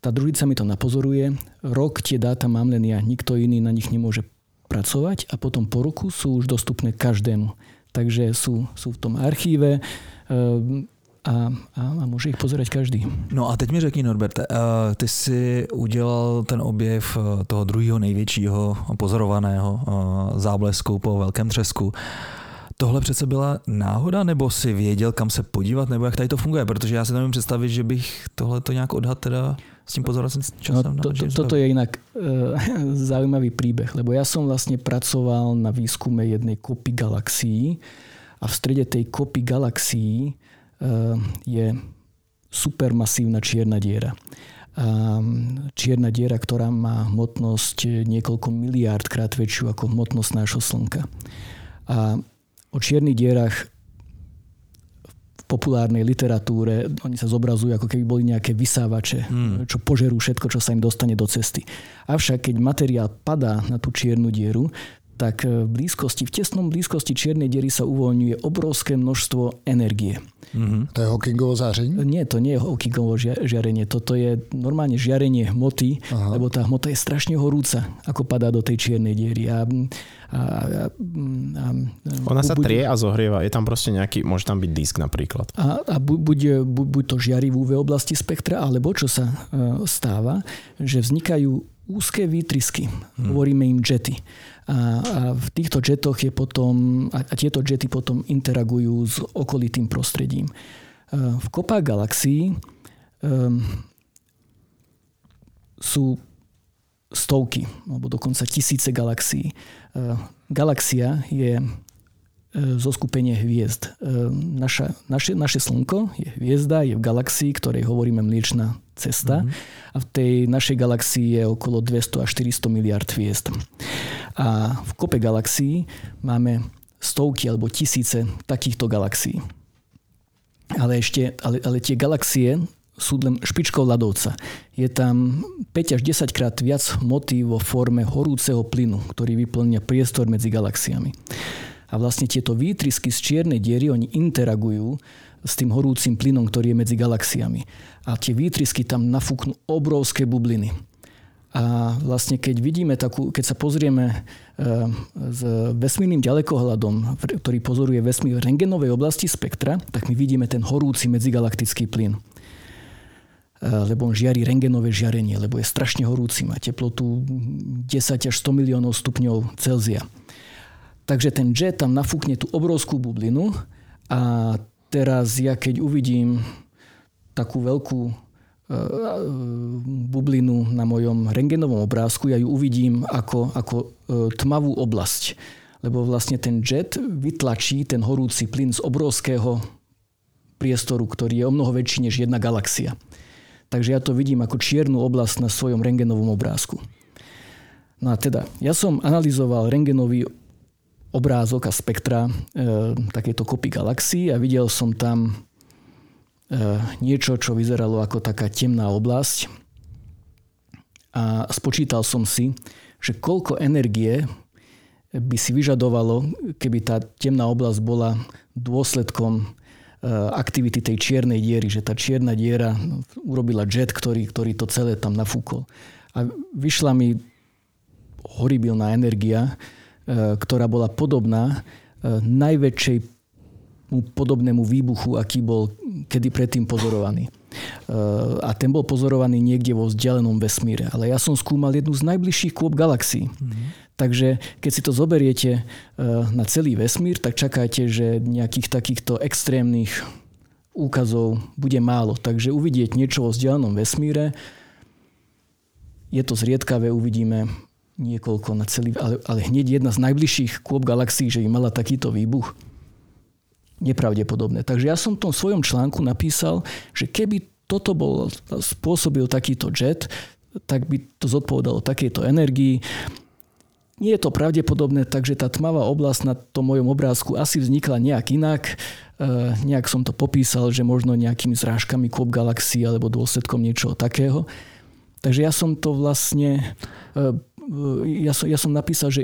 Speaker 4: tá družica mi to napozoruje, rok tie dáta mám len ja, nikto iný na nich nemôže pracovať a potom po roku sú už dostupné každému. Takže sú, sú v tom archíve ehm, a, a, a môže ich pozerať každý.
Speaker 2: No a teď mi řekni Norberte, uh, ty si udělal ten objev eh, toho druhého největšího pozorovaného záblesku po velkém třesku. Tohle přece byla náhoda, nebo si věděl, kam se podívat, nebo jak tady to funguje? Protože já si nevím představit, že bych tohle to nějak odhad teda s tým pozorovacím časom.
Speaker 4: No, to, to, toto je inak uh, zaujímavý príbeh, lebo ja som vlastne pracoval na výskume jednej kopy galaxií a v strede tej kopy galaxií uh, je supermasívna čierna diera. A čierna diera, ktorá má hmotnosť niekoľko miliárd krát väčšiu ako hmotnosť nášho Slnka. A o čiernych dierach populárnej literatúre, oni sa zobrazujú ako keby boli nejaké vysávače, hmm. čo požerú všetko, čo sa im dostane do cesty. Avšak keď materiál padá na tú čiernu dieru, tak v blízkosti, v tesnom blízkosti čiernej diery sa uvoľňuje obrovské množstvo energie.
Speaker 1: Mm-hmm. To je Hawkingovo zářenie?
Speaker 4: Nie, to nie je Hawkingovo žiarenie. Toto je normálne žiarenie hmoty, Aha. lebo tá hmota je strašne horúca, ako padá do tej čiernej diery. A, a, a,
Speaker 3: a, Ona sa buď, trie a zohrieva. Je tam proste nejaký, môže tam byť disk napríklad.
Speaker 4: A, a buď, buď, buď to žiari v UV oblasti spektra, alebo čo sa uh, stáva, že vznikajú úzké výtrysky. Hmm. Hovoríme im jety. A, a v týchto jetoch je potom, a, a tieto jety potom interagujú s okolitým prostredím. E, v kopách galaxií um, sú stovky, alebo dokonca tisíce galaxií. E, galaxia je zo skupenie hviezd. Naša, naše, naše Slnko je hviezda, je v galaxii, ktorej hovoríme Mliečná cesta. Mm-hmm. A v tej našej galaxii je okolo 200 až 400 miliard hviezd. A v kope galaxií máme stovky alebo tisíce takýchto galaxií. Ale ešte, ale, ale tie galaxie sú len špičkou ľadovca. Je tam 5 až 10 krát viac hmoty vo forme horúceho plynu, ktorý vyplňa priestor medzi galaxiami. A vlastne tieto výtrysky z čiernej diery, oni interagujú s tým horúcim plynom, ktorý je medzi galaxiami. A tie výtrysky tam nafúknú obrovské bubliny. A vlastne keď vidíme takú, keď sa pozrieme e, s vesmírnym ďalekohľadom, ktorý pozoruje vesmír v rengenovej oblasti spektra, tak my vidíme ten horúci medzigalaktický plyn. lebo on žiari rengenové žiarenie, lebo je strašne horúci, má teplotu 10 až 100 miliónov stupňov Celzia. Takže ten jet tam nafúkne tú obrovskú bublinu a teraz ja keď uvidím takú veľkú e, bublinu na mojom rengenovom obrázku, ja ju uvidím ako, ako e, tmavú oblasť. Lebo vlastne ten jet vytlačí ten horúci plyn z obrovského priestoru, ktorý je o mnoho väčší než jedna galaxia. Takže ja to vidím ako čiernu oblasť na svojom rengenovom obrázku. No a teda, ja som analyzoval rengenový obrázok a spektra e, takéto kopy galaxií a videl som tam e, niečo, čo vyzeralo ako taká temná oblasť. A spočítal som si, že koľko energie by si vyžadovalo, keby tá temná oblasť bola dôsledkom Eh, aktivity tej čiernej diery, že tá čierna diera urobila jet, ktorý, ktorý to celé tam nafúkol. A vyšla mi horibilná energia, ktorá bola podobná eh, najväčšej podobnému výbuchu, aký bol kedy predtým pozorovaný. A ten bol pozorovaný niekde vo vzdialenom vesmíre. Ale ja som skúmal jednu z najbližších kôp galaxií. Mm-hmm. Takže keď si to zoberiete e, na celý vesmír, tak čakajte, že nejakých takýchto extrémnych úkazov bude málo. Takže uvidieť niečo vo vzdialenom vesmíre, je to zriedkavé, uvidíme niekoľko na celý, ale, ale hneď jedna z najbližších kôp galaxií, že im mala takýto výbuch, nepravdepodobné. Takže ja som v tom svojom článku napísal, že keby toto bol spôsobil takýto jet, tak by to zodpovedalo takejto energii. Nie je to pravdepodobné, takže tá tmavá oblasť na tom mojom obrázku asi vznikla nejak inak. E, nejak som to popísal, že možno nejakými zrážkami kôp galaxií alebo dôsledkom niečoho takého. Takže ja som to vlastne... E, ja som, ja som napísal, že...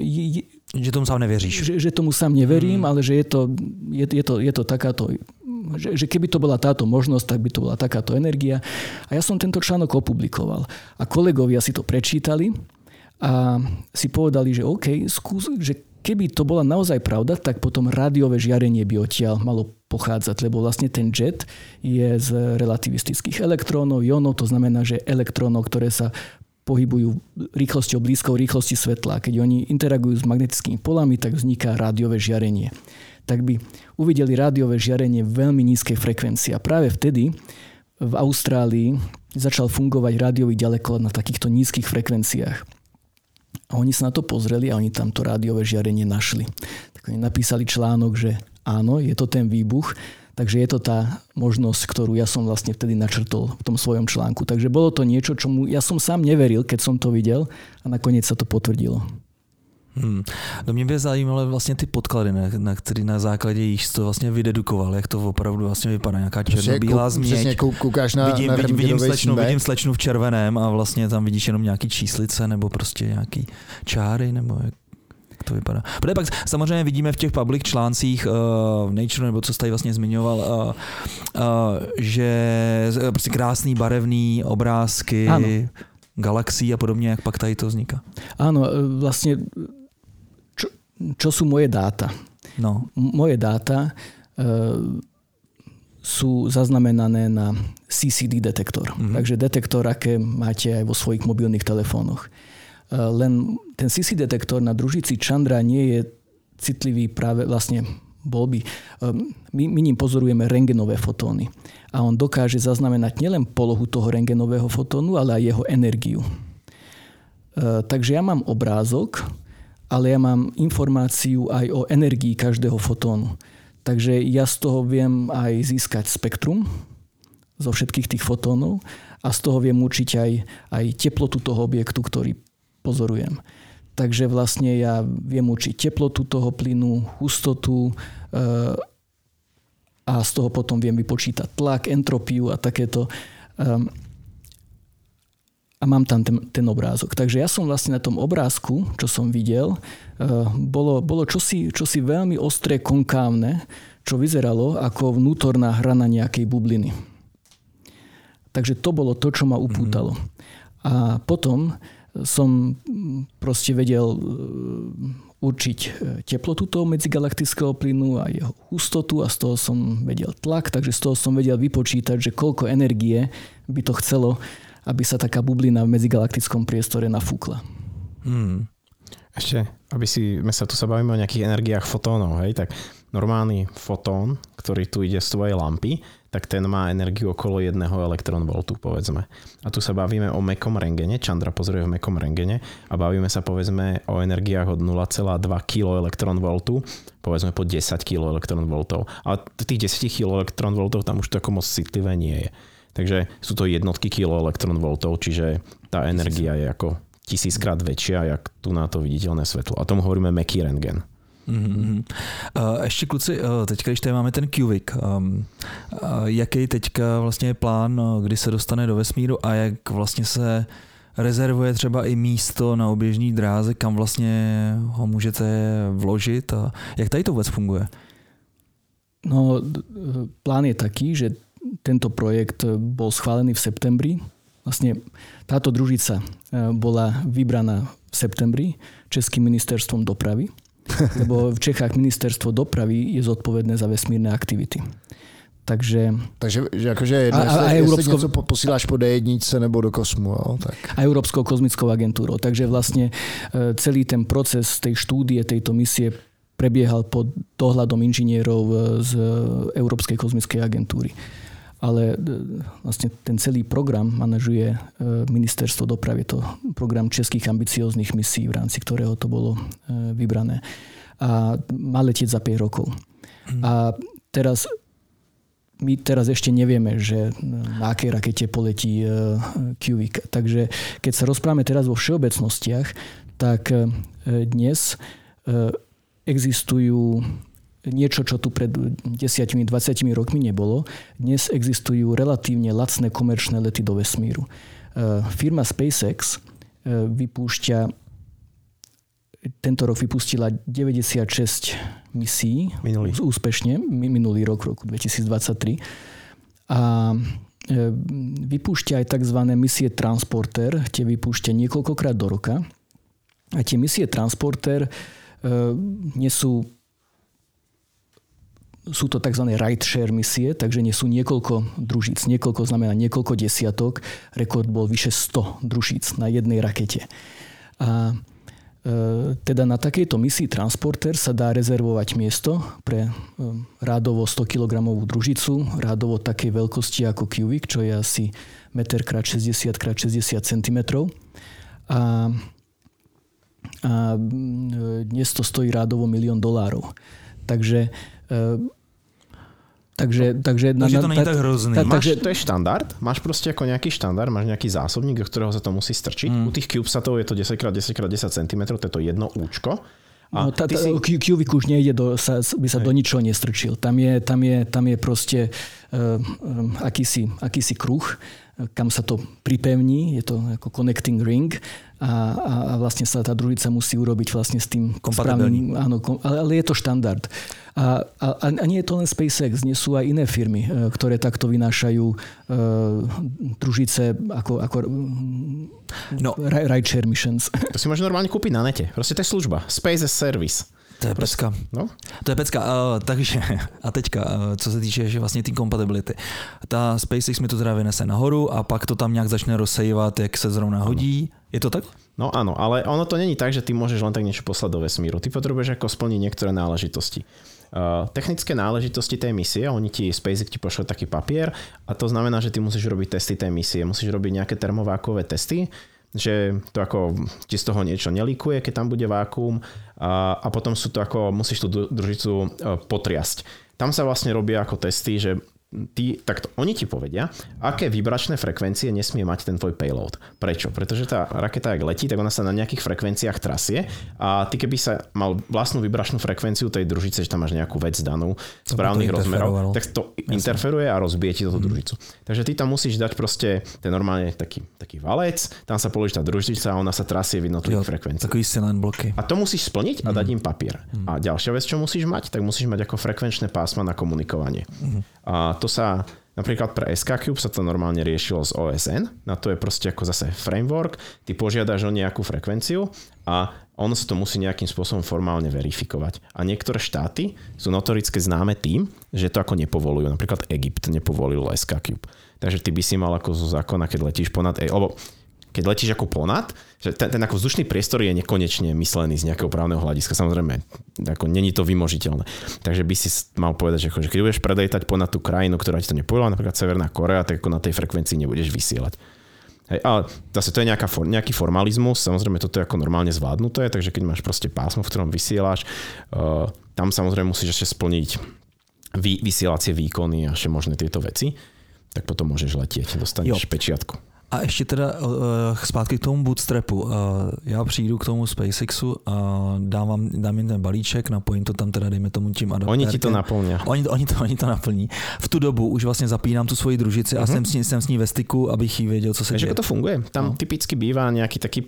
Speaker 2: Že tomu sám neveríš.
Speaker 4: Že, že tomu sám neverím, hmm. ale že je to, je, je to, je to takáto že, že keby to bola táto možnosť, tak by to bola takáto energia. A ja som tento článok opublikoval. A kolegovia si to prečítali a si povedali, že OK, skús, že keby to bola naozaj pravda, tak potom rádiové žiarenie by odtiaľ malo pochádzať, lebo vlastne ten jet je z relativistických elektrónov, ionov, to znamená, že elektrónov, ktoré sa pohybujú rýchlosťou blízkou rýchlosti svetla. Keď oni interagujú s magnetickými polami, tak vzniká rádiové žiarenie. Tak by uvideli rádiové žiarenie veľmi nízkej frekvencii. A práve vtedy v Austrálii začal fungovať rádiový ďaleko na takýchto nízkych frekvenciách. A oni sa na to pozreli a oni tam to rádiové žiarenie našli. Tak oni napísali článok, že áno, je to ten výbuch, takže je to tá možnosť, ktorú ja som vlastne vtedy načrtol v tom svojom článku. Takže bolo to niečo, čomu ja som sám neveril, keď som to videl a nakoniec sa to potvrdilo.
Speaker 2: Hmm. No mě by zajímaly vlastně ty podklady, na, na který na základě již to vlastně vydedukoval, jak to opravdu vlastně vypadá, nějaká černobílá změť. Přesně,
Speaker 1: koukáš na,
Speaker 2: vidím,
Speaker 1: na
Speaker 2: vidím, vidím, slečnu, vidím slečnu v červeném a vlastně tam vidíš jenom nějaký číslice nebo prostě nějaký čáry nebo jak to vypadá. Protože pak samozřejmě vidíme v těch public článcích uh, v Nature, nebo co jsi tady vlastně zmiňoval, uh, uh, že prostě krásný barevný obrázky, ano. galaxií a podobně, jak pak tady to vzniká.
Speaker 4: Áno, vlastne čo sú moje dáta.
Speaker 2: No.
Speaker 4: Moje dáta e, sú zaznamenané na CCD detektor. Mm-hmm. Takže detektor, aké máte aj vo svojich mobilných telefónoch. E, len ten CC detektor na družici Chandra nie je citlivý práve vlastne bol by. E, my, my ním pozorujeme rengenové fotóny. A on dokáže zaznamenať nielen polohu toho rengenového fotónu, ale aj jeho energiu. E, takže ja mám obrázok, ale ja mám informáciu aj o energii každého fotónu. Takže ja z toho viem aj získať spektrum zo všetkých tých fotónov a z toho viem určiť aj, aj teplotu toho objektu, ktorý pozorujem. Takže vlastne ja viem určiť teplotu toho plynu, hustotu e, a z toho potom viem vypočítať tlak, entropiu a takéto. E, a mám tam ten, ten obrázok. Takže ja som vlastne na tom obrázku, čo som videl, eh, bolo, bolo čosi, čosi veľmi ostré, konkávne, čo vyzeralo ako vnútorná hrana nejakej bubliny. Takže to bolo to, čo ma upútalo. A potom som proste vedel eh, určiť e, teplotu toho medzigalaktického plynu a jeho hustotu a z toho som vedel tlak, takže z toho som vedel vypočítať, že koľko energie by to chcelo, aby sa taká bublina v medzigalaktickom priestore nafúkla. Hmm.
Speaker 3: Ešte, aby si, my sa tu sa bavíme o nejakých energiách fotónov, hej, tak normálny fotón, ktorý tu ide z tvojej lampy, tak ten má energiu okolo 1 elektronvoltu, povedzme. A tu sa bavíme o mekom rengene, Chandra pozoruje v mekom rengene a bavíme sa povedzme o energiách od 0,2 kV elektronvoltu, povedzme po 10 kV elektronvoltov. A tých 10 kV elektronvoltov tam už to ako moc citlivé nie je. Takže sú to jednotky kilo elektronvoltov, čiže tá energia je ako tisíckrát väčšia, jak tu na to viditeľné svetlo. A tomu hovoríme meký rengen.
Speaker 2: Mm-hmm. Ještě kluci, uh, teďka, když tady máme ten Qvik, um, uh, jaký teďka vlastně je plán, uh, kdy se dostane do vesmíru a jak vlastně se rezervuje třeba i místo na oběžní dráze, kam vlastně ho můžete vložit a jak tady to vůbec funguje?
Speaker 4: No, plán je taký, že tento projekt bol schválený v septembri. Vlastne táto družica bola vybraná v septembri Českým ministerstvom dopravy lebo v Čechách ministerstvo dopravy je zodpovedné za vesmírne aktivity. Takže,
Speaker 1: Takže že akože jedno, a, a, a Európsko... něco posíláš po D1 nebo do kosmu. Jo, tak.
Speaker 4: A Európskou kozmickou agentúrou. Takže vlastne e, celý ten proces tej štúdie, tejto misie prebiehal pod dohľadom inžinierov e, z Európskej kozmickej agentúry ale e, vlastne ten celý program manažuje e, ministerstvo dopravy. To program českých ambicióznych misí, v rámci ktorého to bolo e, vybrané. A má letieť za 5 rokov. A teraz my teraz ešte nevieme, že na akej rakete poletí QVIC. Takže keď sa rozprávame teraz vo všeobecnostiach, tak dnes existujú niečo, čo tu pred 10-20 rokmi nebolo. Dnes existujú relatívne lacné komerčné lety do vesmíru. E, firma SpaceX e, vypúšťa tento rok vypustila 96 misií
Speaker 3: minulý.
Speaker 4: úspešne, minulý rok, roku 2023. A e, vypúšťa aj tzv. misie Transporter, tie vypúšťa niekoľkokrát do roka. A tie misie Transporter nesú sú to tzv. ride share misie, takže nie sú niekoľko družíc. Niekoľko znamená niekoľko desiatok. Rekord bol vyše 100 družíc na jednej rakete. A e, teda na takejto misii Transporter sa dá rezervovať miesto pre e, rádovo 100 kg družicu, rádovo takej veľkosti ako Cubic, čo je asi 1 x 60 x 60 cm. A, a dnes to stojí rádovo milión dolárov. Takže e, Takže,
Speaker 2: takže, takže to není tak hrozný.
Speaker 3: Ta, máš, to je štandard? Máš proste ako nejaký štandard, máš nejaký zásobník, do ktorého sa to musí strčiť. Mm. U tých CubeSatov je to 10x10x10 cm, to je to jedno účko.
Speaker 4: A no, tá, tá, si... Cubic už nejde do, sa, by sa Hej. do ničoho nestrčil. Tam je, tam je, tam je proste uh, um, akýsi, akýsi kruh, kam sa to pripevní, je to ako connecting ring a, a, a vlastne sa tá družica musí urobiť vlastne s tým správnym, áno, ale, ale je to štandard. A, a, a nie je to len SpaceX, nie sú aj iné firmy, e, ktoré takto vynášajú uh, družice ako, ako no. rideshare missions.
Speaker 3: To si môže normálne kúpiť na nete. Proste to je služba. Space as Service.
Speaker 2: To je pecka. No? To je pecka. Uh, takže, a teďka, uh, co se týče že vlastně té kompatibility. Ta SpaceX mi to teda vynese nahoru a pak to tam nějak začne rozsejovat, jak se zrovna hodí. Je to tak?
Speaker 3: No áno, ale ono to není tak, že ty môžeš len tak niečo poslať do vesmíru. Ty potrebuješ ako splniť niektoré náležitosti. Uh, technické náležitosti tej misie, oni ti, SpaceX ti pošle taký papier a to znamená, že ty musíš robiť testy tej misie, musíš robiť nejaké termovákové testy, že to ako ti z toho niečo nelikuje, keď tam bude vákuum a, a potom sú to ako, musíš tú družicu e, potriasť. Tam sa vlastne robia ako testy, že ty, tak to, oni ti povedia, aké vibračné frekvencie nesmie mať ten tvoj payload. Prečo? Pretože tá raketa, ak letí, tak ona sa na nejakých frekvenciách trasie a ty keby sa mal vlastnú vibračnú frekvenciu tej družice, že tam máš nejakú vec danú, správnych rozmerov, tak to Jasne. interferuje a rozbije ti túto mm. družicu. Takže ty tam musíš dať proste ten normálne taký, taký valec, tam sa položí tá družica a ona sa trasie v jednotlivých frekvenciách.
Speaker 2: Takový len bloky.
Speaker 3: A to musíš splniť a dať mm. im papier. Mm. A ďalšia vec, čo musíš mať, tak musíš mať ako frekvenčné pásma na komunikovanie. Mm. A to sa napríklad pre SK Cube sa to normálne riešilo z OSN, na to je proste ako zase framework, ty požiadaš o nejakú frekvenciu a ono sa to musí nejakým spôsobom formálne verifikovať. A niektoré štáty sú notoricky známe tým, že to ako nepovolujú. Napríklad Egypt nepovolil SK Cube. Takže ty by si mal ako zo zákona, keď letíš ponad, lebo keď letíš ako ponad, že ten, ten ako vzdušný priestor je nekonečne myslený z nejakého právneho hľadiska. Samozrejme, ako není to vymožiteľné. Takže by si mal povedať, že, ako, že keď budeš predletať ponad tú krajinu, ktorá ti to nepovedala, napríklad Severná Korea, tak ako na tej frekvencii nebudeš vysielať. Hej, ale zase to je nejaká, nejaký formalizmus, samozrejme toto je ako normálne zvládnuté, takže keď máš proste pásmo, v ktorom vysielaš, uh, tam samozrejme musíš ešte splniť vy, vysielacie výkony a ešte možné tieto veci, tak potom môžeš letieť, dostaneš jo. pečiatku.
Speaker 2: A ještě teda uh, zpátky k tomu bootstrapu. Uh, já přijdu k tomu SpaceXu a dám, vám, dám jim ten balíček, napojím to tam teda, dejme tomu tím adaptérkem.
Speaker 3: Oni ti to naplní.
Speaker 2: Oni, oni, to, oni to naplní. V tu dobu už vlastně zapínám tu svoji družici uh-huh. a mhm. jsem s, ní, jsem s ní ve styku, abych jí věděl, co se
Speaker 3: děje. to funguje. Tam no. typicky bývá nejaký taký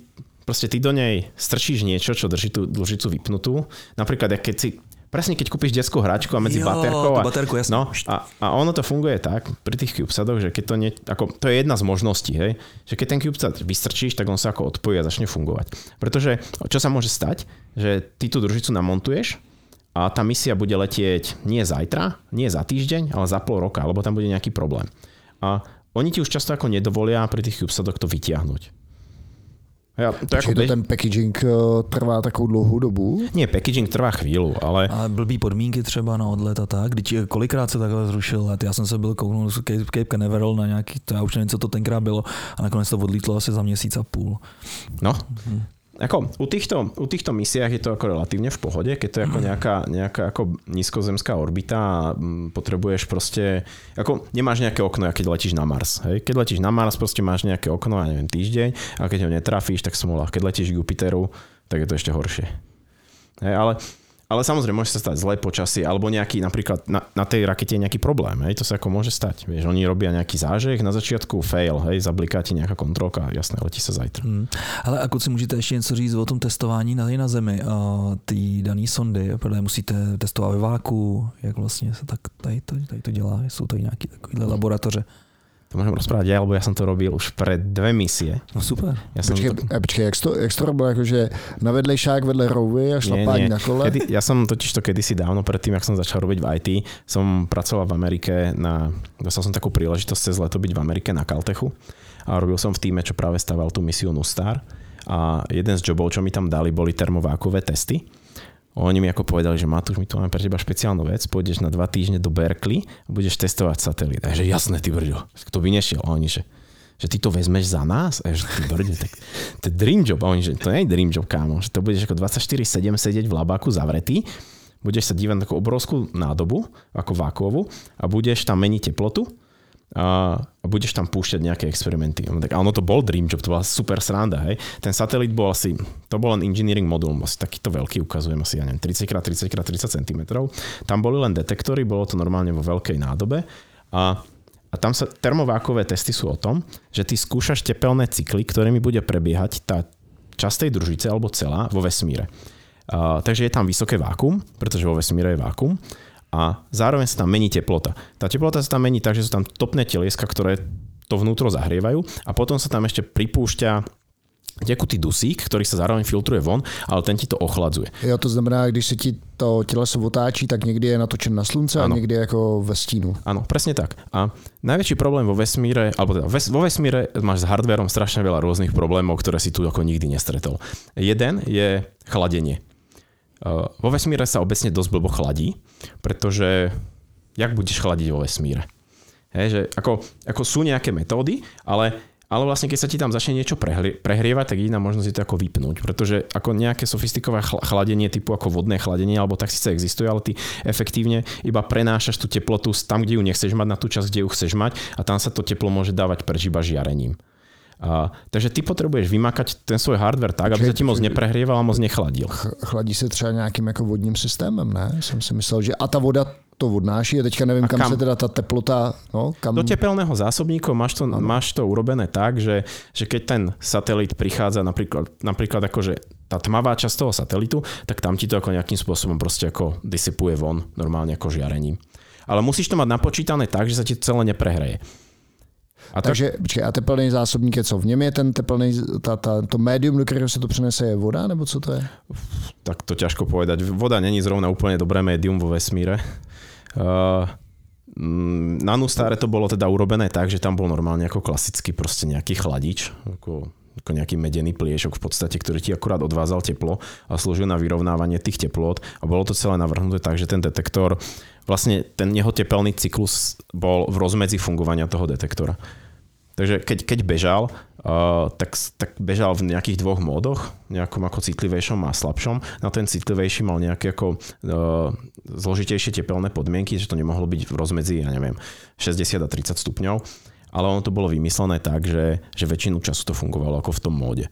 Speaker 3: proste ty do nej strčíš niečo, čo drží tú dlžicu vypnutú. Napríklad, keď si presne keď kúpiš detskú hračku a medzi jo, baterkou a,
Speaker 2: baterku, jasne.
Speaker 3: no, a, a, ono to funguje tak pri tých CubeSadoch, že keď to nie, ako, to je jedna z možností, hej, že keď ten CubeSat vystrčíš, tak on sa ako odpojí a začne fungovať. Pretože čo sa môže stať, že ty tú družicu namontuješ a tá misia bude letieť nie zajtra, nie za týždeň, ale za pol roka, alebo tam bude nejaký problém. A oni ti už často ako nedovolia pri tých CubeSatoch to vytiahnuť.
Speaker 1: Ja, to Počkej, to ten packaging eh, trvá takovou dlouhou dobu?
Speaker 3: Nie, packaging trvá chvíľu, ale...
Speaker 2: A blbý podmínky třeba na odlet a tak. Když eh, kolikrát se takhle zrušil let. Já jsem se byl kouknul z Cape, Cape Canaveral na nějaký, to já už nevím, co to tenkrát bylo, a nakonec to odlítlo asi za měsíc a půl.
Speaker 3: No, hmm. Ako, u, týchto, u týchto misiách je to ako relatívne v pohode, keď to je ako nejaká, nejaká ako nízkozemská orbita a mm, potrebuješ proste, ako nemáš nejaké okno, keď letíš na Mars. Hej? Keď letíš na Mars, proste máš nejaké okno, ja neviem, týždeň a keď ho netrafíš, tak smola. Keď letíš k Jupiteru, tak je to ešte horšie. Hej, ale ale samozrejme, môže sa stať zlé počasie, alebo nejaký, napríklad na, na tej rakete je nejaký problém, hej, to sa ako môže stať. Vieš, oni robia nejaký zážeh, na začiatku fail, hej, zabliká ti nejaká kontrolka, jasné, letí sa zajtra. Hmm.
Speaker 2: Ale ako si můžete ještě něco říct o tom testování na, na Zemi, uh, ty daný sondy, protože musíte testovat ve váku, jak vlastně se tak tady to, tady to dělá, jsou tady nějaké takovéhle laboratoře?
Speaker 3: To môžem rozprávať ja, lebo ja som to robil už pre dve misie.
Speaker 2: No super.
Speaker 1: Ja som počkej, to... počkej jak, to, jak to robil, akože na vedlejšák vedle rovy a šlapání na kole?
Speaker 3: Kedy, ja som totiž to kedysi dávno, predtým, ak som začal robiť v IT, som pracoval v Amerike na, dostal som takú príležitosť cez leto byť v Amerike na Caltechu a robil som v týme, čo práve staval tú misiu Nustar a jeden z jobov, čo mi tam dali, boli termovákové testy oni mi ako povedali, že Matúš, my tu máme pre teba špeciálnu vec, pôjdeš na dva týždne do Berkeley a budeš testovať satelit. A že jasné, ty brďo, kto by nešiel? A oni, že, že ty to vezmeš za nás? A že ty brďo, tak to je dream job. A oni, že to nie je dream job, kámo, že to budeš ako 24-7 sedieť v labáku zavretý, budeš sa dívať na takú obrovskú nádobu, ako vákuovú a budeš tam meniť teplotu a, budeš tam púšťať nejaké experimenty. Tak, ono to bol Dream Job, to bola super sranda, hej. Ten satelit bol asi, to bol len engineering modul, asi takýto veľký, ukazujem asi, ja neviem, 30x30x30 cm. Tam boli len detektory, bolo to normálne vo veľkej nádobe a a tam sa termovákové testy sú o tom, že ty skúšaš tepelné cykly, ktorými bude prebiehať tá časť tej družice alebo celá vo vesmíre. Uh, takže je tam vysoké vákum, pretože vo vesmíre je vákum a zároveň sa tam mení teplota. Tá teplota sa tam mení tak, že sú tam topné telieska, ktoré to vnútro zahrievajú a potom sa tam ešte pripúšťa tekutý dusík, ktorý sa zároveň filtruje von, ale ten ti to ochladzuje.
Speaker 1: Jo, to znamená, když se ti to těleso otáčí, tak někdy je natočen na slunce ano. a někdy jako ve stínu.
Speaker 3: Áno, presne tak. A najväčší problém vo vesmíre, alebo teda vo vesmíre máš s hardverom strašne veľa rôznych problémov, ktoré si tu ako nikdy nestretol. Jeden je chladenie. Vo vesmíre sa obecne dosť blbo chladí, pretože jak budeš chladiť vo vesmíre? Hej, že ako, ako sú nejaké metódy, ale, ale vlastne keď sa ti tam začne niečo prehrie, prehrievať, tak jediná možnosť je to ako vypnúť, pretože ako nejaké sofistikové chladenie typu ako vodné chladenie, alebo tak síce existuje, ale ty efektívne iba prenášaš tú teplotu tam, kde ju nechceš mať, na tú časť, kde ju chceš mať a tam sa to teplo môže dávať preč iba žiarením. A, takže ty potrebuješ vymakať ten svoj hardware tak, aby sa ti moc neprehrieval a moc nechladil.
Speaker 1: Chladí se třeba nějakým jako vodním systémem, ne? Jsem si myslel, že a ta voda to odnáší a teďka nevím, kam, kam sa teda tá teplota... No, kam...
Speaker 3: Do tepelného zásobníku máš to, máš to urobené tak, že, že keď ten satelit prichádza napríklad, napríklad akože tá tmavá časť toho satelitu, tak tam ti to ako nejakým spôsobom proste ako disipuje von normálne ako žiarením. Ale musíš to mať napočítané tak, že sa ti celé neprehreje.
Speaker 1: A. Takže počkej, a teplný zásobník je co? V něm je ten teplný, ta, ta, to médium, do kterého se to přenese, je voda, nebo co to je?
Speaker 3: Tak to ťažko povedať. Voda není zrovna úplne dobré médium vo vesmíre. Uh, na Nustáre to bolo teda urobené tak, že tam bol normálne ako klasický proste nejaký chladič, ako, ako nejaký medený pliešok v podstate, ktorý ti akurát odvázal teplo a slúžil na vyrovnávanie tých teplot a bolo to celé navrhnuté tak, že ten detektor vlastne ten jeho tepelný cyklus bol v rozmedzi fungovania toho detektora. Takže keď, keď bežal, uh, tak, tak bežal v nejakých dvoch módoch, nejakom ako citlivejšom a slabšom. Na ten citlivejší mal nejaké ako uh, zložitejšie tepelné podmienky, že to nemohlo byť v rozmedzi, ja neviem, 60 a 30 stupňov. Ale ono to bolo vymyslené tak, že, že väčšinu času to fungovalo ako v tom móde.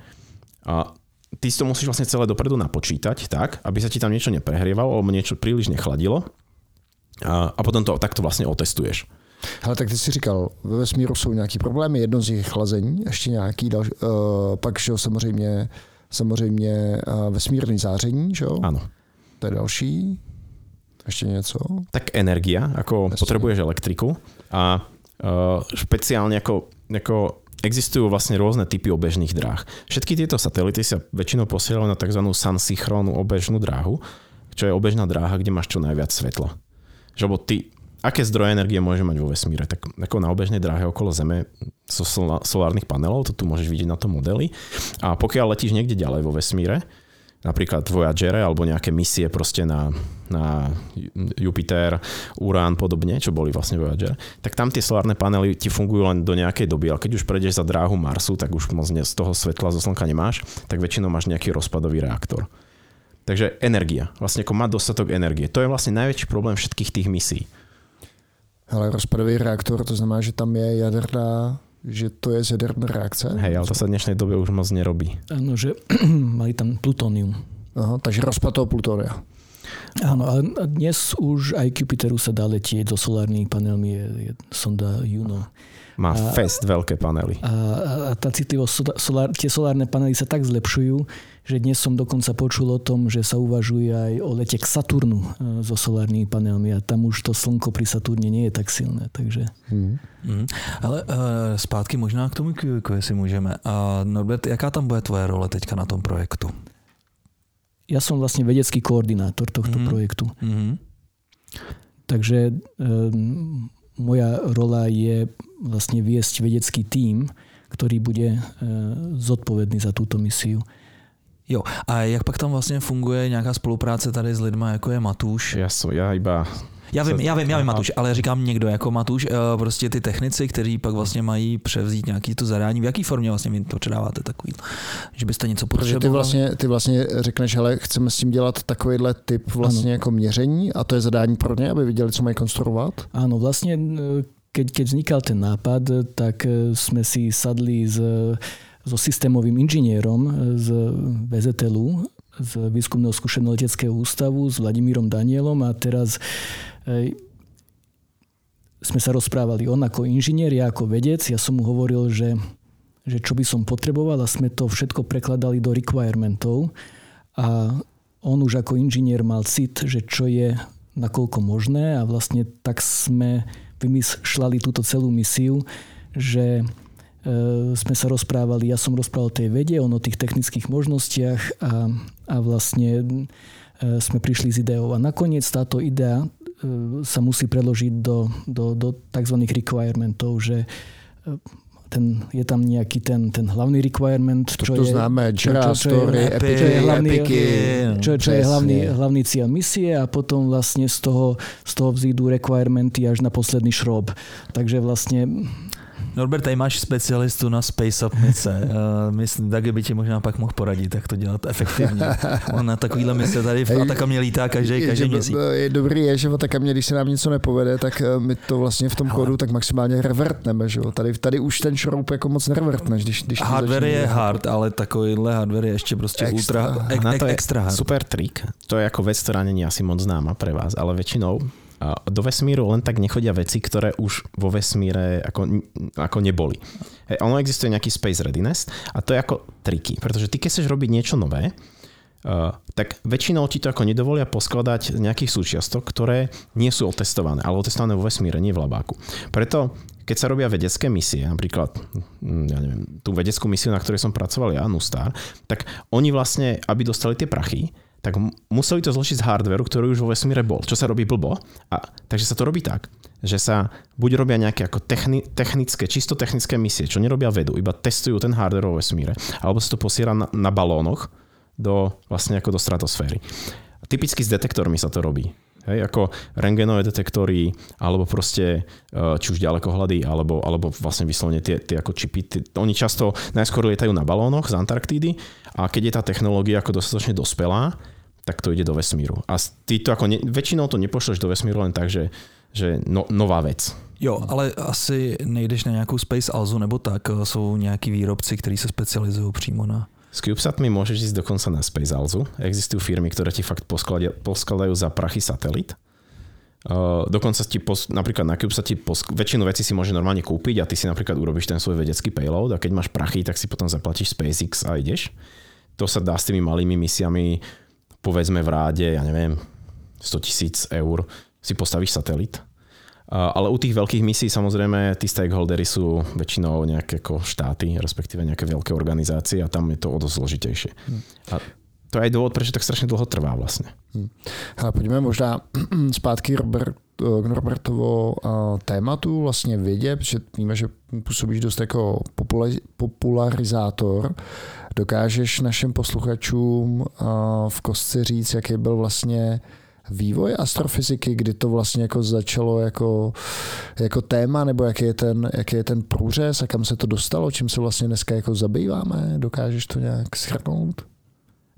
Speaker 3: A ty si to musíš vlastne celé dopredu napočítať tak, aby sa ti tam niečo neprehrievalo alebo niečo príliš nechladilo a, a potom to takto vlastně otestuješ.
Speaker 1: Ale tak ty si říkal, ve vesmíru jsou nějaký problémy, jedno z nich chlazení, ještě nějaký další, uh, pak že samozřejmě, samozřejmě uh, vesmírný záření, že jo?
Speaker 3: Ano.
Speaker 1: To je další. Ještě něco?
Speaker 3: Tak energia, ako Vesmír. potrebuješ elektriku a uh, špeciálne ako, ako existujú vlastne rôzne typy obežných dráh. Všetky tieto satelity sa väčšinou posielajú na tzv. sansynchrónnu obežnú dráhu, čo je obežná dráha, kde máš čo najviac svetla. Že lebo ty, aké zdroje energie môže mať vo vesmíre? Tak ako na obežnej dráhe okolo Zeme zo so solárnych panelov, to tu môžeš vidieť na tom modeli. A pokiaľ letíš niekde ďalej vo vesmíre, napríklad Voyagere alebo nejaké misie proste na, na Jupiter, Urán podobne, čo boli vlastne Voyager, tak tam tie solárne panely ti fungujú len do nejakej doby, ale keď už prejdeš za dráhu Marsu, tak už moc z toho svetla zo slnka nemáš, tak väčšinou máš nejaký rozpadový reaktor. Takže energia, vlastne ako mať dostatok energie. To je vlastne najväčší problém všetkých tých misí.
Speaker 1: Ale rozpadový reaktor, to znamená, že tam je jaderná že to je z jaderná reakce?
Speaker 3: Hej, ale to sa v dnešnej dobe už moc nerobí.
Speaker 4: Áno, že mali tam plutónium.
Speaker 1: Aha, takže rozpad toho plutónia.
Speaker 4: Áno, ale dnes už aj k Jupiteru sa dá letieť so solárnymi panelmi, je, je sonda Juno.
Speaker 3: Má a, fest veľké panely.
Speaker 4: A, a tá citlivosť, solár, tie solárne panely sa tak zlepšujú, že dnes som dokonca počul o tom, že sa uvažuje aj o lete k Saturnu e, so solárnymi panelmi a tam už to slnko pri Saturne nie je tak silné. Takže...
Speaker 2: Mm. Mm. Ale uh, zpátky možná k tomu QQ, jestli můžeme. A Norbert, jaká tam bude tvoje role teďka na tom projektu?
Speaker 4: Ja som vlastne vedecký koordinátor tohto mm. projektu. Mm. Takže um, moja rola je vlastne viesť vedecký tím, ktorý bude uh, zodpovedný za túto misiu.
Speaker 2: Jo, a jak pak tam vlastně funguje nějaká spolupráce tady s lidmi, jako je Matuš?
Speaker 3: Já, so, já iba
Speaker 2: já vím, já vím, já vím Matuš, ale říkám někdo jako Matuš, eh, prostě ty technici, kteří pak vlastně mají převzít nějaký to zadání. V jaký formě vlastně vy to předáváte takový, že byste něco potřebovali?
Speaker 1: Protože ty vlastně, ty vlastně řekneš, ale chceme s tím dělat takovýhle typ vlastně ano. jako měření a to je zadání pro ně, aby viděli, co mají konstruovat?
Speaker 4: Ano, vlastně keď, keď vznikal ten nápad, tak jsme si sadli s so systémovým inžinierom z VZTLu, z Výskumného skúšeného leteckého ústavu, s Vladimírom Danielom a teraz sme sa rozprávali. On ako inžinier, ja ako vedec, ja som mu hovoril, že, že čo by som potreboval a sme to všetko prekladali do requirementov a on už ako inžinier mal cit, že čo je nakoľko možné a vlastne tak sme vymýšľali túto celú misiu, že E, sme sa rozprávali, ja som rozprával o tej vede, on o tých technických možnostiach a, a vlastne e, sme prišli s ideou. A nakoniec táto idea sa musí preložiť do, do, do tzv. requirementov, že ten, je tam nejaký ten, ten hlavný requirement,
Speaker 1: čo to, je, známe, čo, čo, čo,
Speaker 4: je, epiky, čo je hlavný, epiky, čo, čo je hlavný, hlavný cieľ misie a potom vlastne z toho, z toho vzídu requirementy až na posledný šrob. Takže vlastne
Speaker 2: Norbert, tady máš specialistu na Space Up mise. Uh, myslím, tak by ti možná pak mohl poradit, jak to dělat efektivně. On na takovýhle mise tady v Atakamě lítá každý, každý měsíc.
Speaker 1: Je dobrý je, že v Atakamě, když se nám něco nepovede, tak eh, my to vlastně v tom kódu tak maximálně revertneme. Že jo? Tady, tady už ten šroub jako moc nerevertneš. Když, když
Speaker 2: hardware je hard, ale takovýhle hardware je ještě prostě extra, ultra,
Speaker 3: ek, to je extra hard. Super trik. To je jako vec, ktorá není asi moc známa pre vás, ale väčšinou do vesmíru len tak nechodia veci, ktoré už vo vesmíre ako, ako neboli. Hej, ono existuje nejaký space readiness a to je ako triky, pretože ty keď chceš robiť niečo nové, Uh, tak väčšinou ti to ako nedovolia poskladať nejakých súčiastok, ktoré nie sú otestované, ale otestované vo vesmíre, nie v labáku. Preto keď sa robia vedecké misie, napríklad hm, ja neviem, tú vedeckú misiu, na ktorej som pracoval ja, Nustar, tak oni vlastne, aby dostali tie prachy, tak museli to zložiť z hardveru, ktorý už vo vesmíre bol, čo sa robí blbo. A, takže sa to robí tak, že sa buď robia nejaké ako techni, technické, čisto technické misie, čo nerobia vedu, iba testujú ten hardware vo vesmíre, alebo sa to posiera na, na balónoch, do, vlastne ako do stratosféry. Typicky s detektormi sa to robí. Hej, ako rengenové detektory, alebo proste e, či už ďalekohľady, alebo, alebo vlastne vyslovene tie, tie ako čipy. Tie, oni často najskôr lietajú na balónoch z Antarktídy a keď je tá technológia ako dostatočne dospelá, tak to ide do vesmíru. A ty to ako ne, väčšinou to nepošleš do vesmíru len tak, že, že no, nová vec.
Speaker 2: Jo, ale asi nejdeš na nějakou Space Alzu nebo tak, jsou nějaký výrobci, kteří se specializují přímo na
Speaker 3: s CubeSatmi môžeš ísť dokonca na Space Alzu. Existujú firmy, ktoré ti fakt poskladajú za prachy satelit. Uh, dokonca ti pos, napríklad na CubeSat posk- väčšinu vecí si môže normálne kúpiť a ty si napríklad urobíš ten svoj vedecký payload a keď máš prachy, tak si potom zaplatíš SpaceX a ideš. To sa dá s tými malými misiami, povedzme v ráde, ja neviem, 100 tisíc eur si postavíš satelit ale u tých veľkých misií samozrejme tí stakeholdery sú väčšinou nejaké ako štáty, respektíve nejaké veľké organizácie a tam je to o dosť zložitejšie. Hmm. A to je aj dôvod, prečo tak strašne dlho trvá vlastne. Hmm.
Speaker 1: Ale pojďme možná zpátky Robert, k Robertovo tématu vlastně vědě, protože víme, že působíš dost jako popularizátor. Dokážeš našim posluchačům v kostce říct, jaký byl vlastně vývoj astrofyziky, kdy to vlastně jako začalo jako, jako téma, nebo jaký je, ten, jaký je ten průřez a kam se to dostalo, čím se vlastně dneska jako zabýváme? Dokážeš to nějak schrnout?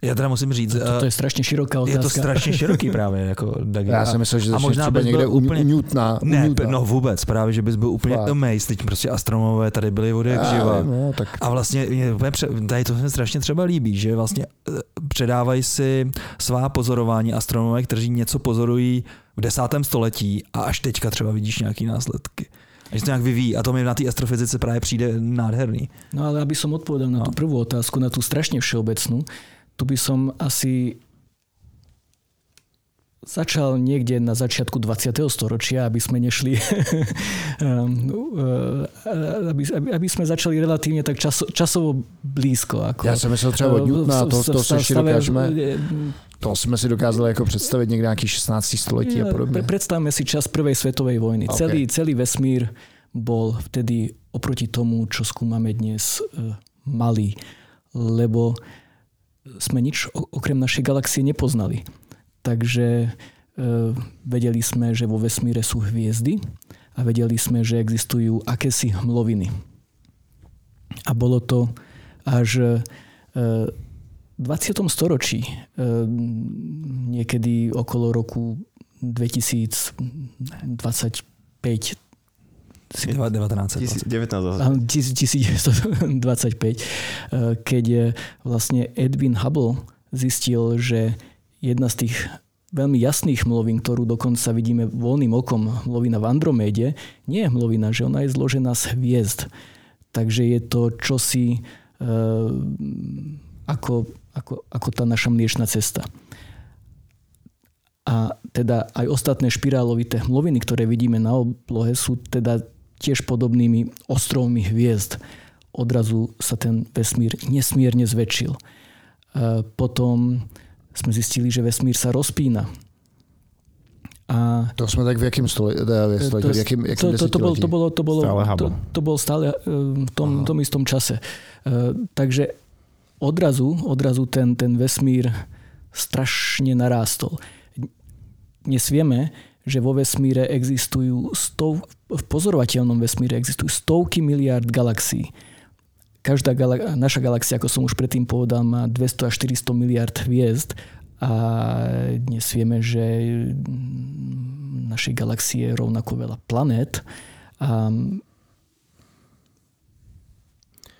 Speaker 2: Já teda musím říct...
Speaker 4: To, to je strašně široká otázka.
Speaker 2: Je to strašně široký právě. Jako
Speaker 1: Dagi. Já jsem myslel, že a možná třeba někde úplně, Newtona.
Speaker 2: Ne, no vůbec, právě, že bys byl úplně Fakt. amazed. Teď prostě astronomové tady byli vody jak živa. No, tak... A vlastně tady to se strašně třeba líbí, že vlastně eh, předávají si svá pozorování astronomové, kteří něco pozorují v desátém století a až teďka třeba vidíš nějaký následky. A že to nějak vyvíjí a to mi na té astrofyzice právě přijde nádherný.
Speaker 4: No ale aby som odpovedal na no. tú prvú otázku, na tú strašne všeobecnú, tu by som asi začal niekde na začiatku 20. storočia, aby sme nešli, ehm, eh, aby, aby sme začali relatívne tak časo, časovo blízko. Ako,
Speaker 1: Já jsem myslel třeba od Newtona, to, to, si dokážeme, to jsme si dokázali jako představit někde nějaký 16. století a podobně.
Speaker 4: Predstavme si čas prvej svetovej vojny. Okay. Celý, celý vesmír bol vtedy oproti tomu, čo skúmame dnes, eh, malý, lebo sme nič okrem našej galaxie nepoznali. Takže e, vedeli sme, že vo vesmíre sú hviezdy a vedeli sme, že existujú akési hmloviny. A bolo to až e, v 20. storočí, e, niekedy okolo roku 2025
Speaker 2: 1925,
Speaker 4: keď vlastne Edwin Hubble zistil, že jedna z tých veľmi jasných hmlovín, ktorú dokonca vidíme voľným okom, hmlovina v Androméde, nie je hmlovina, že ona je zložená z hviezd. Takže je to čosi uh, ako, ako, ako tá naša mliečna cesta. A teda aj ostatné špirálovité hmloviny, ktoré vidíme na oblohe, sú teda tiež podobnými ostrovmi hviezd. Odrazu sa ten vesmír nesmierne zväčšil. Potom sme zistili, že vesmír sa rozpína.
Speaker 1: A to sme tak v jakým století?
Speaker 4: To, v jakým, jakým to, to, to, bol, to, bolo, to, bolo, to, to bol stále v tom, tom istom čase. Takže odrazu, odrazu ten, ten vesmír strašne narástol. Dnes vieme, že vo vesmíre existujú stov, v pozorovateľnom vesmíre existujú stovky miliard galaxií. Každá gala, naša galaxia, ako som už predtým povedal, má 200 až 400 miliard hviezd a dnes vieme, že našej galaxie je rovnako veľa planét. A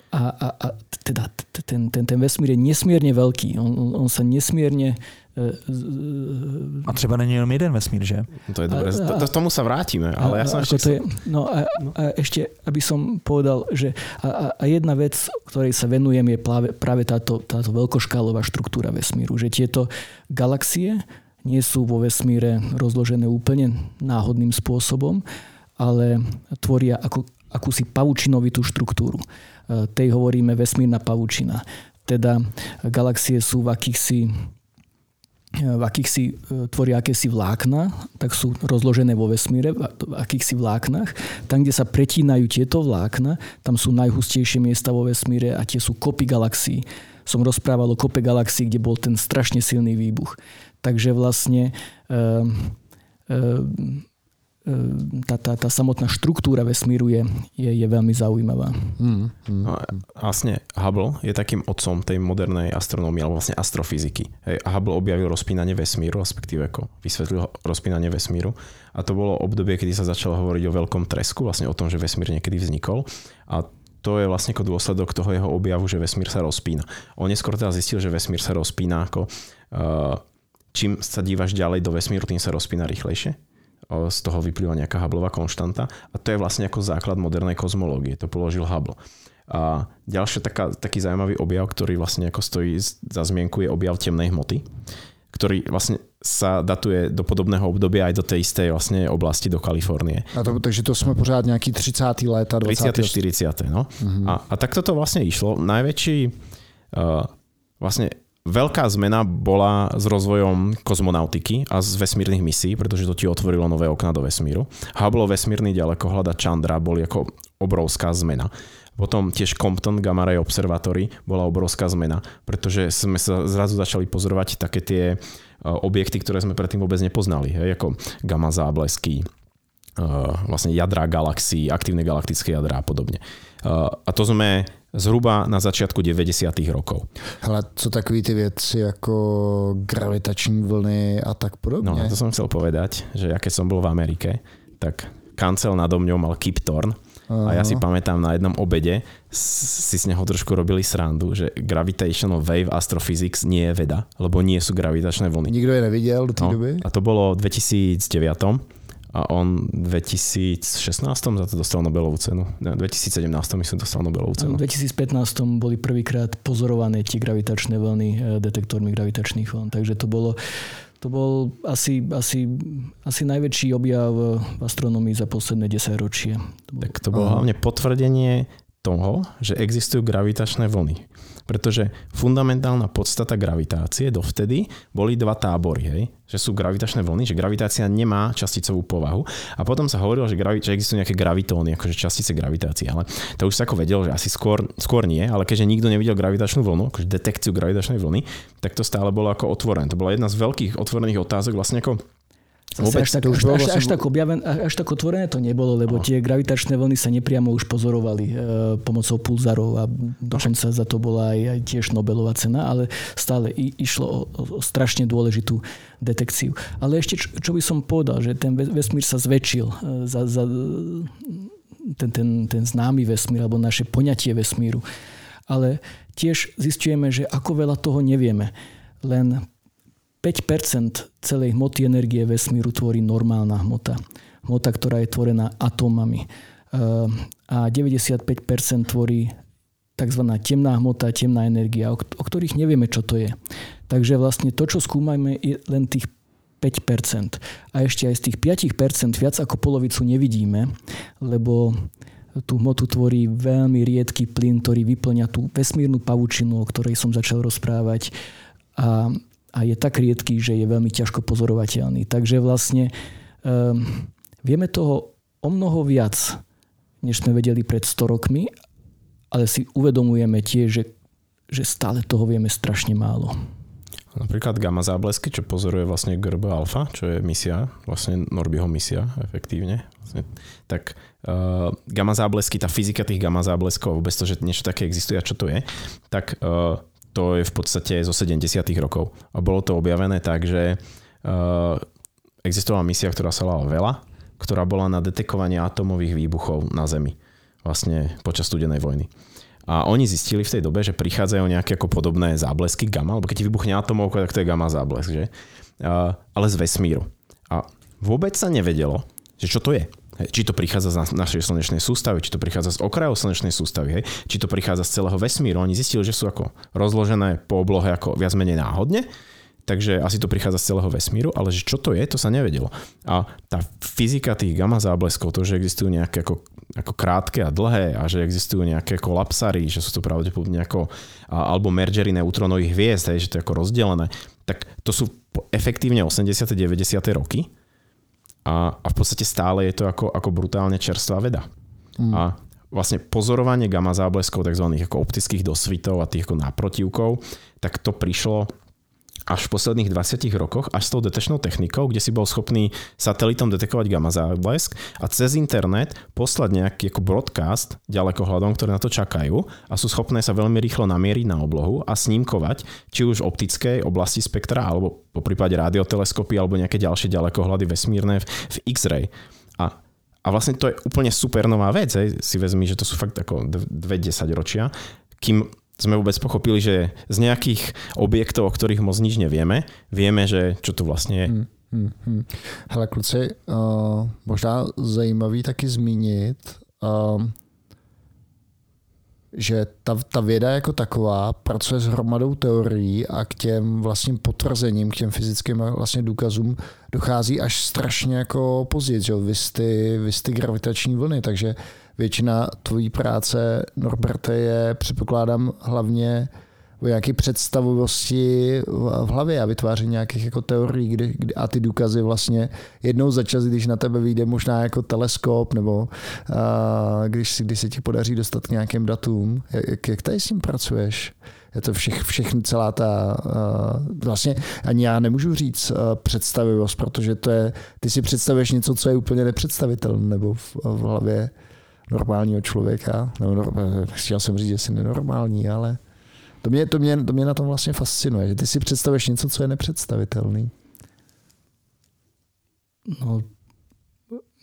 Speaker 4: A, a, a teda ten, ten, ten vesmír je nesmierne veľký. On, on sa nesmierne
Speaker 2: a třeba není jenom jeden vesmír, že?
Speaker 3: To je dobré, to, to, tomu sa vrátime, ale ja som ešte...
Speaker 4: To je, no a, a ešte, aby som povedal, že a, a jedna vec, ktorej sa venujem, je práve, práve táto, táto veľkoškálová štruktúra vesmíru, že tieto galaxie nie sú vo vesmíre rozložené úplne náhodným spôsobom, ale tvoria ako, akúsi pavučinovitú štruktúru. E, tej hovoríme vesmírna pavučina. Teda galaxie sú v akýchsi v akýchsi e, tvoria akési vlákna, tak sú rozložené vo vesmíre, v akýchsi vláknach. Tam, kde sa pretínajú tieto vlákna, tam sú najhustejšie miesta vo vesmíre a tie sú kopy galaxií. Som rozprával o kope galaxií, kde bol ten strašne silný výbuch. Takže vlastne e, e, tá, tá, tá samotná štruktúra vesmíru je, je, je veľmi zaujímavá. Mm,
Speaker 3: mm. No, vlastne Hubble je takým otcom tej modernej astronómie, alebo vlastne astrofyziky. Hej, Hubble objavil rozpínanie vesmíru, respektíve ako vysvetlil rozpínanie vesmíru. A to bolo obdobie, kedy sa začalo hovoriť o veľkom tresku, vlastne o tom, že vesmír niekedy vznikol. A to je vlastne ako dôsledok toho jeho objavu, že vesmír sa rozpína. On neskôr teda zistil, že vesmír sa rozpína ako uh, čím sa dívaš ďalej do vesmíru, tým sa rozpína rýchlejšie z toho vyplýva nejaká Hubbleová konštanta a to je vlastne ako základ modernej kozmológie. To položil Hubble. A ďalšia taká, taký zaujímavý objav, ktorý vlastne ako stojí za zmienku, je objav temnej hmoty, ktorý vlastne sa datuje do podobného obdobia aj do tej istej vlastne oblasti do Kalifornie.
Speaker 1: A to, takže to sme pořád nejaký 30. léta,
Speaker 3: 20. 30. 40. No. Mm-hmm. A, a takto to vlastne išlo. Najväčší uh, vlastne Veľká zmena bola s rozvojom kozmonautiky a z vesmírnych misií, pretože to ti otvorilo nové okna do vesmíru. Hubble vesmírny ďalekohľad a Chandra boli ako obrovská zmena. Potom tiež Compton Gamma Ray Observatory bola obrovská zmena, pretože sme sa zrazu začali pozorovať také tie e, objekty, ktoré sme predtým vôbec nepoznali, hej, ako gamma záblesky, e, vlastne jadrá galaxií, aktívne galaktické jadrá a podobne. E, a to sme zhruba na začiatku 90. rokov.
Speaker 1: Ale co takový ty věci jako gravitační vlny a tak podobne?
Speaker 3: No, to som chcel povedať, že ja keď som bol v Amerike, tak kancel nado mňou mal Kip Thorne a ja si pamätám na jednom obede, si z neho trošku robili srandu, že gravitational wave astrophysics nie je veda, lebo nie sú gravitačné vlny.
Speaker 1: Nikto je nevidel do tej no, doby?
Speaker 3: A to bolo v 2009 a on v 2016 za to dostal Nobelovú cenu. Ne, 2017 myslím dostal Nobelovú cenu.
Speaker 4: V 2015 boli prvýkrát pozorované tie gravitačné vlny e, detektormi gravitačných vln. Takže to bolo to bol asi, asi, asi najväčší objav v astronomii za posledné 10 ročie.
Speaker 3: To bol... Tak to bolo hlavne potvrdenie toho, že existujú gravitačné vlny pretože fundamentálna podstata gravitácie dovtedy boli dva tábory, hej? že sú gravitačné vlny, že gravitácia nemá časticovú povahu a potom sa hovorilo, že, gravi- že existujú nejaké gravitóny, akože častice gravitácie, ale to už sa ako vedel, že asi skôr, skôr nie, ale keďže nikto nevidel gravitačnú vlnu, akože detekciu gravitačnej vlny, tak to stále bolo ako otvorené. To bola jedna z veľkých otvorených otázok vlastne ako
Speaker 4: Vôbec, až, tak, až, až, až, tak objaven, až tak otvorené to nebolo, lebo no. tie gravitačné vlny sa nepriamo už pozorovali e, pomocou pulzarov a dokonca za to bola aj, aj tiež Nobelová cena, ale stále i, išlo o, o strašne dôležitú detekciu. Ale ešte, čo, čo by som povedal, že ten vesmír sa zväčšil e, za, za ten, ten, ten známy vesmír alebo naše poňatie vesmíru. Ale tiež zistujeme, že ako veľa toho nevieme. Len 5% celej hmoty energie vesmíru tvorí normálna hmota. Hmota, ktorá je tvorená atómami. A 95% tvorí tzv. temná hmota, temná energia, o ktorých nevieme, čo to je. Takže vlastne to, čo skúmajme, je len tých 5%. A ešte aj z tých 5% viac ako polovicu nevidíme, lebo tú hmotu tvorí veľmi riedky plyn, ktorý vyplňa tú vesmírnu pavučinu, o ktorej som začal rozprávať. A a je tak riedký, že je veľmi ťažko pozorovateľný. Takže vlastne um, vieme toho o mnoho viac, než sme vedeli pred 100 rokmi, ale si uvedomujeme tiež, že, že stále toho vieme strašne málo.
Speaker 3: Napríklad gamma záblesky, čo pozoruje vlastne GRB alfa, čo je misia, vlastne Norbyho misia efektívne. Vlastne, tak uh, gamma záblesky, tá fyzika tých gamma zábleskov, vôbec to, že niečo také existuje a čo to je, tak uh, to je v podstate zo 70. rokov. A bolo to objavené tak, že uh, existovala misia, ktorá sa volala Vela, ktorá bola na detekovanie atomových výbuchov na Zemi. Vlastne počas studenej vojny. A oni zistili v tej dobe, že prichádzajú nejaké ako podobné záblesky gamma, lebo keď ti vybuchne atomovka, tak to je gamma záblesk, že? Uh, ale z vesmíru. A vôbec sa nevedelo, že čo to je. Či to prichádza z našej slnečnej sústavy, či to prichádza z okrajov slnečnej sústavy, hej? či to prichádza z celého vesmíru. Oni zistili, že sú ako rozložené po oblohe ako viac menej náhodne, takže asi to prichádza z celého vesmíru, ale že čo to je, to sa nevedelo. A tá fyzika tých gamma zábleskov, to, že existujú nejaké ako, ako krátke a dlhé a že existujú nejaké kolapsary, že sú to pravdepodobne ako alebo mergery neutronových hviezd, hej, že to je ako rozdelené, tak to sú efektívne 80. 90. roky a, a v podstate stále je to ako, ako brutálne čerstvá veda. Mm. A vlastne pozorovanie gamma zábleskov, tzv. ako optických dosvitov a tých ako náprotivkov, tak to prišlo až v posledných 20 rokoch až s tou detečnou technikou, kde si bol schopný satelitom detekovať gamma záblesk a cez internet poslať nejaký ako broadcast ďalekohľadom, ktoré na to čakajú a sú schopné sa veľmi rýchlo namieriť na oblohu a snímkovať či už optickej oblasti spektra alebo po prípade radioteleskopy alebo nejaké ďalšie ďalekohľady vesmírne v, v X-ray. A a vlastne to je úplne super nová vec, hej. si vezmi, že to sú fakt ako dve desaťročia, kým sme vôbec pochopili, že z nejakých objektov, o ktorých moc nič nevieme, vieme, že čo to vlastne je. Hmm, hmm,
Speaker 1: hmm. Hele kluci, uh, možná zajímavý taky zmínit, uh, že ta, ta věda jako taková pracuje s hromadou teorií a k těm vlastním potvrzením, k těm fyzickým vlastně důkazům dochází až strašně jako později, že vy ty, vy ty gravitační vlny, takže většina tvojí práce, Norberte, je, předpokládám, hlavně o nějaké představivosti v hlavě a vytváření nějakých jako teorií kdy, kdy, a ty důkazy vlastně jednou za čas, když na tebe vyjde možná jako teleskop nebo a, když, si, když se ti podaří dostat k nějakým datům. Jak, jak tady s tím pracuješ? je to všech, všechny celá ta, uh, vlastně ani já nemůžu říct uh, představivost, protože to je, ty si představuješ něco, co je úplně nepředstavitelné, nebo v, v hlavě normálního člověka. No, chtěl jsem říct, že jsi nenormální, ale to mě, to, mě, to mě na tom vlastně fascinuje, že ty si představuješ něco, co je nepředstavitelný.
Speaker 4: No,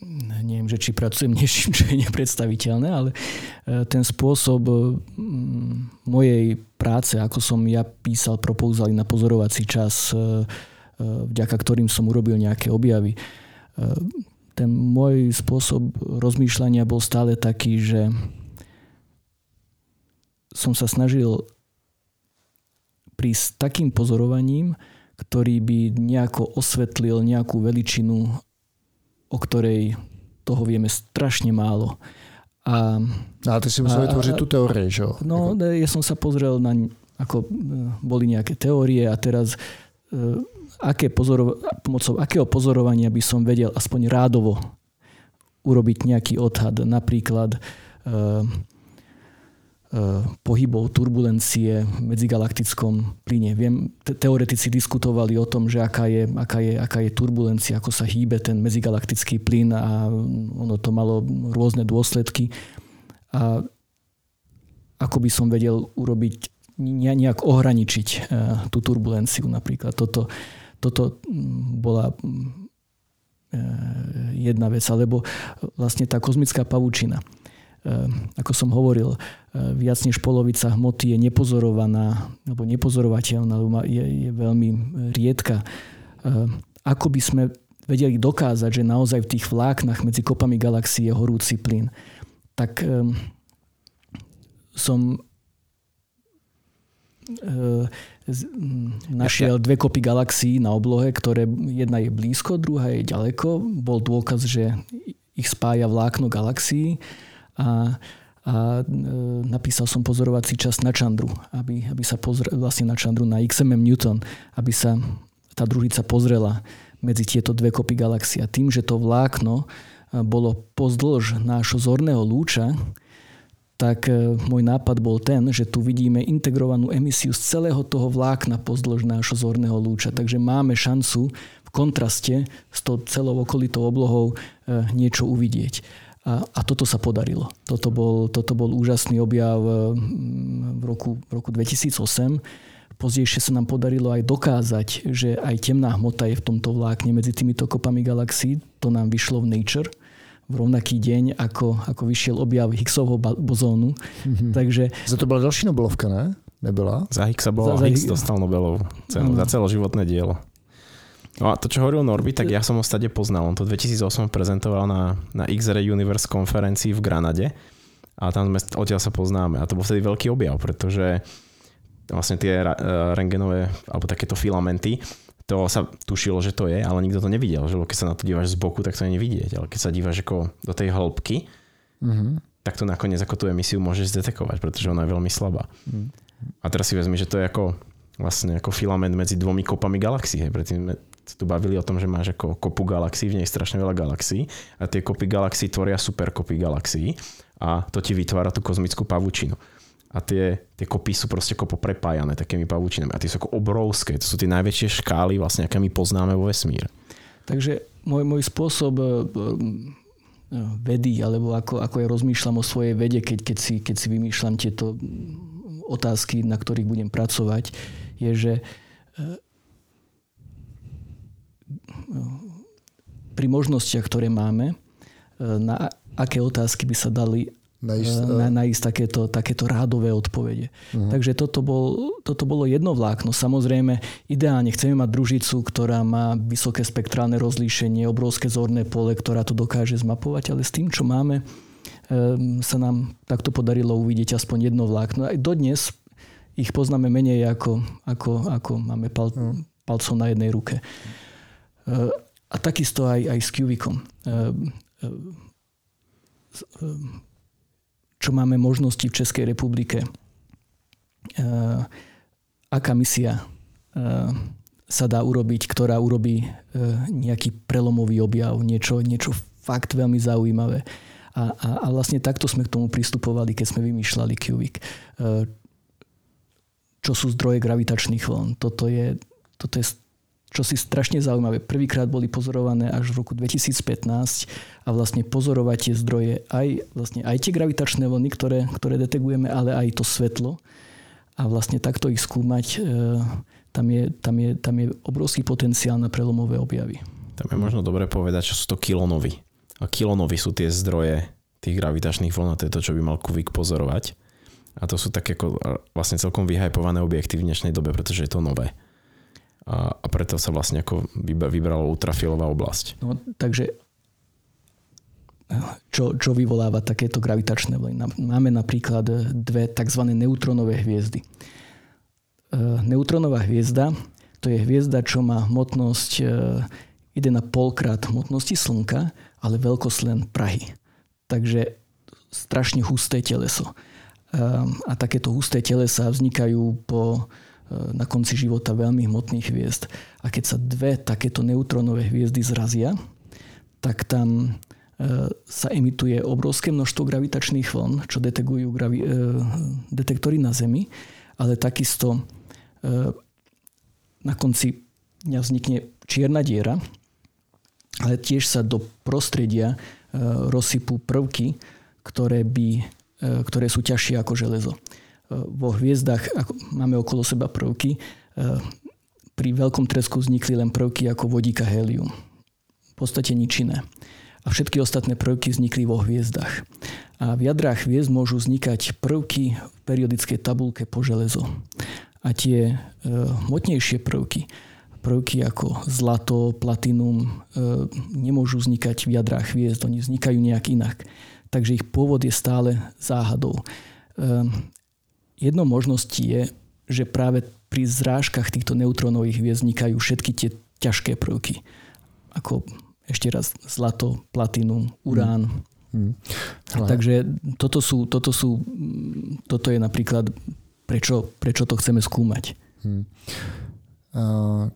Speaker 4: neviem, že či pracujem niečím, čo je nepredstaviteľné, ale e, ten spôsob mojej práce, ako som ja písal propouzaly na pozorovací čas, vďaka ktorým som urobil nejaké objavy, ten môj spôsob rozmýšľania bol stále taký, že som sa snažil prísť takým pozorovaním, ktorý by nejako osvetlil nejakú veličinu, o ktorej toho vieme strašne málo.
Speaker 1: A, a ty si musel vytvoriť tú teóriu, že
Speaker 4: No, ja som sa pozrel na, ako e, boli nejaké teórie a teraz e, aké pozorova- pomocou akého pozorovania by som vedel aspoň rádovo urobiť nejaký odhad, napríklad uh, pohybov turbulencie v medzigalaktickom plyne. Viem, te- teoretici diskutovali o tom, že aká je, aká, je, aká je turbulencia, ako sa hýbe ten medzigalaktický plyn a ono to malo rôzne dôsledky. A ako by som vedel urobiť, nejak ohraničiť tú turbulenciu napríklad. Toto, toto mm, bola mm, e, jedna vec, alebo vlastne tá kozmická pavučina. E, ako som hovoril, e, viac než polovica hmoty je nepozorovaná, alebo nepozorovateľná, alebo je, je veľmi riedka. Ako by sme vedeli dokázať, že naozaj v tých vláknach medzi kopami galaxie je horúci plyn, tak som našiel dve kopy galaxií na oblohe, ktoré jedna je blízko, druhá je ďaleko. Bol dôkaz, že ich spája vlákno galaxií a, a e, napísal som pozorovací čas na Čandru, aby, aby sa pozrel vlastne na Čandru, na XMM Newton, aby sa tá družica pozrela medzi tieto dve kopy galaxií. A tým, že to vlákno e, bolo pozdĺž nášho zorného lúča, tak e, môj nápad bol ten, že tu vidíme integrovanú emisiu z celého toho vlákna pozdĺž nášho zorného lúča. Takže máme šancu v kontraste s tou celou okolitou oblohou e, niečo uvidieť. A, a toto sa podarilo. Toto bol, toto bol úžasný objav e, v roku, v roku 2008. Pozdejšie sa nám podarilo aj dokázať, že aj temná hmota je v tomto vlákne medzi týmito kopami galaxií. To nám vyšlo v Nature v rovnaký deň, ako, ako vyšiel objav Higgsovho bozónu. Mm-hmm. Takže...
Speaker 1: Za to bola ďalší Nobelovka, ne? Nebyla?
Speaker 3: Za Higgsa bola, za, za Higgs dostal Nobelovú cenu, za celoživotné dielo. No a to, čo hovoril Norby, tak ja som ho stade poznal. On to 2008 prezentoval na, na X-Ray Universe konferencii v Granade a tam sme, odtiaľ sa poznáme. A to bol vtedy veľký objav, pretože vlastne tie rengenové alebo takéto filamenty, to sa tušilo, že to je, ale nikto to nevidel. Že keď sa na to díváš z boku, tak to nie vidieť. Ale keď sa díváš ako do tej hĺbky, mm-hmm. tak to nakoniec ako tú emisiu môžeš zdetekovať, pretože ona je veľmi slabá. Mm. A teraz si vezmi, že to je ako vlastne ako filament medzi dvomi kopami galaxií. Predtým tu bavili o tom, že máš ako kopu galaxií, v nej strašne veľa galaxií a tie kopy galaxií tvoria superkopy galaxií a to ti vytvára tú kozmickú pavučinu. A tie, tie kopy sú proste ako poprepájané takými pavučinami. A tie sú ako obrovské. To sú tie najväčšie škály, vlastne, aké my poznáme vo vesmíre.
Speaker 4: Takže môj, môj spôsob e, e, vedy, alebo ako, ako ja rozmýšľam o svojej vede, keď, keď, si, keď si vymýšľam tieto otázky, na ktorých budem pracovať, je, že e, pri možnostiach, ktoré máme, na aké otázky by sa dali nájsť, e, na, nájsť takéto, takéto rádové odpovede. Uh-huh. Takže toto, bol, toto bolo jedno vlákno. Samozrejme, ideálne chceme mať družicu, ktorá má vysoké spektrálne rozlíšenie, obrovské zorné pole, ktorá to dokáže zmapovať, ale s tým, čo máme, um, sa nám takto podarilo uvidieť aspoň jedno vlákno. Aj dodnes ich poznáme menej ako, ako, ako máme pal, uh-huh. palcov na jednej ruke. Uh, a takisto aj, aj s Qvikom. Ehm, ehm, čo máme možnosti v Českej republike. Aká misia sa dá urobiť, ktorá urobí nejaký prelomový objav, niečo, niečo fakt veľmi zaujímavé. A, a, a vlastne takto sme k tomu pristupovali, keď sme vymýšľali Qvik. Čo sú zdroje gravitačných vln? Toto je, toto je čo si strašne zaujímavé. Prvýkrát boli pozorované až v roku 2015 a vlastne pozorovať tie zdroje aj, vlastne aj tie gravitačné vlny, ktoré, ktoré detegujeme, ale aj to svetlo a vlastne takto ich skúmať, e, tam je, tam je, tam je obrovský potenciál na prelomové objavy.
Speaker 3: Tam je možno dobre povedať, čo sú to kilonovy. A kilonovy sú tie zdroje tých gravitačných vln a to je to, čo by mal Kuvik pozorovať. A to sú také vlastne celkom vyhypované objekty v dnešnej dobe, pretože je to nové a, a preto sa vlastne ako vybrala ultrafialová oblasť.
Speaker 4: No, takže čo, čo vyvoláva takéto gravitačné vlny? Máme napríklad dve tzv. neutronové hviezdy. E, neutronová hviezda to je hviezda, čo má hmotnosť 1,5 e, krát hmotnosti Slnka, ale veľkosť len Prahy. Takže strašne husté teleso. E, a takéto husté telesa vznikajú po na konci života veľmi hmotných hviezd. A keď sa dve takéto neutrónové hviezdy zrazia, tak tam e, sa emituje obrovské množstvo gravitačných vln, čo detegujú gravi- e, detektory na Zemi, ale takisto e, na konci dňa vznikne čierna diera, ale tiež sa do prostredia rozsypú prvky, ktoré, by, ktoré sú ťažšie ako železo vo hviezdach ako máme okolo seba prvky. E, pri veľkom tresku vznikli len prvky ako vodíka helium. V podstate nič iné. A všetky ostatné prvky vznikli vo hviezdach. A v jadrách hviezd môžu vznikať prvky v periodickej tabulke po železo. A tie e, prvky, prvky ako zlato, platinum, nemôžu vznikať v jadrách hviezd, oni vznikajú nejak inak. Takže ich pôvod je stále záhadou. Jednou možností je, že práve pri zrážkach týchto neutrónových hviezd vznikajú všetky tie ťažké prvky. Ako ešte raz zlato, platinum, urán. Hmm. Hmm. Takže toto sú, toto sú, toto je napríklad, prečo, prečo to chceme skúmať. Hmm.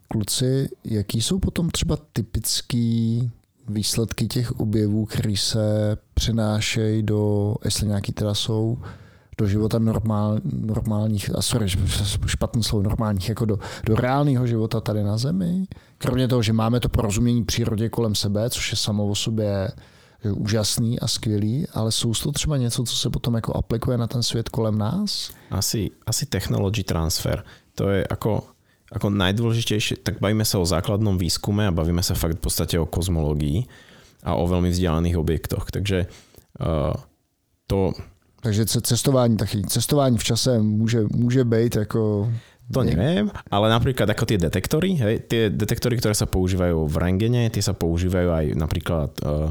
Speaker 1: Kluci, jaký jsou potom třeba typický výsledky těch objevů, které se přenášejí do, jestli nějaký teda jsou, do života normál, normálních, a sorry, špatný slovo, normálních, jako do, do reálného života tady na Zemi. Kromě toho, že máme to porozumění přírodě kolem sebe, což je samo o sobě úžasný a skvělý, ale jsou to třeba něco, co se potom jako aplikuje na ten svět kolem nás?
Speaker 3: Asi, asi technology transfer. To je ako, ako najdôležitejšie, tak bavíme sa o základnom výskume a bavíme sa fakt v podstate o kozmológii. a o veľmi vzdialených objektoch. Takže uh, to...
Speaker 1: Takže cestování, taky cestování v čase môže, môže byť ako...
Speaker 3: To neviem, ale napríklad ako tie detektory, hej, tie detektory, ktoré sa používajú v rengene, tie sa používajú aj napríklad uh,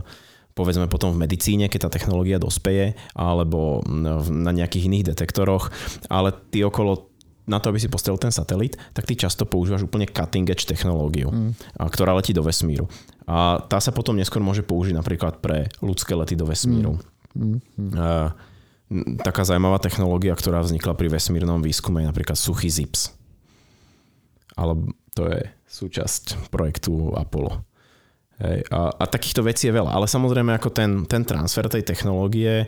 Speaker 3: povedzme potom v medicíne, keď tá technológia dospeje, alebo na nejakých iných detektoroch, ale ty okolo na to, aby si postavil ten satelit, tak ty často používaš úplne cutting edge technológiu, mm. ktorá letí do vesmíru. A tá sa potom neskôr môže použiť napríklad pre ľudské lety do vesmíru. Mm. Mm. A, taká zaujímavá technológia, ktorá vznikla pri vesmírnom výskume, je napríklad suchý ZIPS. Ale to je súčasť projektu Apollo. Hej, a, a takýchto vecí je veľa. Ale samozrejme ako ten, ten transfer tej technológie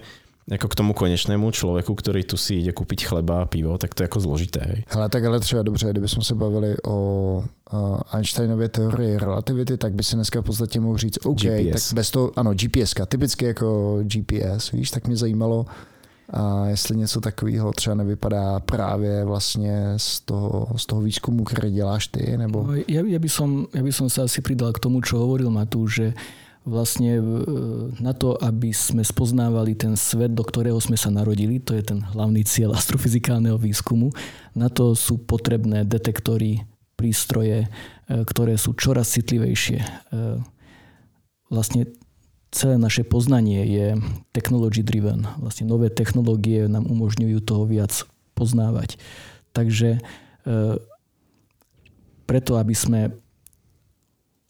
Speaker 3: ako k tomu konečnému člověku, který tu si ide kúpiť chleba a pivo, tak to je jako zložité. Hej.
Speaker 1: Hele, tak ale třeba dobře, kdybychom se bavili o uh, Einsteinově teorii relativity, tak by si dneska v podstatě mohl říct, OK, GPS. tak bez toho, ano, GPS, typicky jako GPS, víš, tak mě zajímalo, a jestli něco takového třeba nevypadá právě vlastně z toho, z toho výzkumu, který děláš ty, nebo...
Speaker 4: Ja, ja, by som, ja by som sa asi pridal k tomu, čo hovoril Matúš, že vlastne na to, aby sme spoznávali ten svet, do ktorého sme sa narodili, to je ten hlavný cieľ astrofyzikálneho výskumu, na to sú potrebné detektory, prístroje, e, ktoré sú čoraz citlivejšie. Vlastne celé naše poznanie je technology driven. Vlastne nové technológie nám umožňujú toho viac poznávať. Takže e, preto, aby sme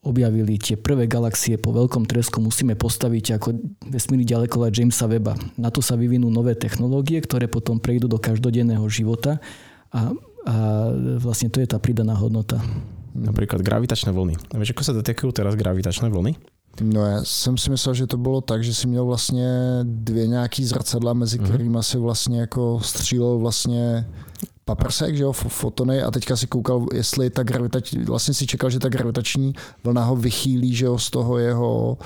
Speaker 4: objavili tie prvé galaxie po veľkom tresku, musíme postaviť ako vesmírny ďalekoľa Jamesa Weba. Na to sa vyvinú nové technológie, ktoré potom prejdú do každodenného života a, a vlastne to je tá pridaná hodnota.
Speaker 3: Napríklad gravitačné vlny. Vieš, ako sa detekujú teraz gravitačné vlny?
Speaker 1: No já jsem si myslel, že to bylo tak, že si měl vlastně dvě nějaký zrcadla, mezi mhm. kterými si vlastně jako střílel vlastně paprsek, že jo, fotony a teďka si koukal, jestli ta gravitační, vlastně si čekal, že ta gravitační vlna ho vychýlí, že jo, z toho jeho,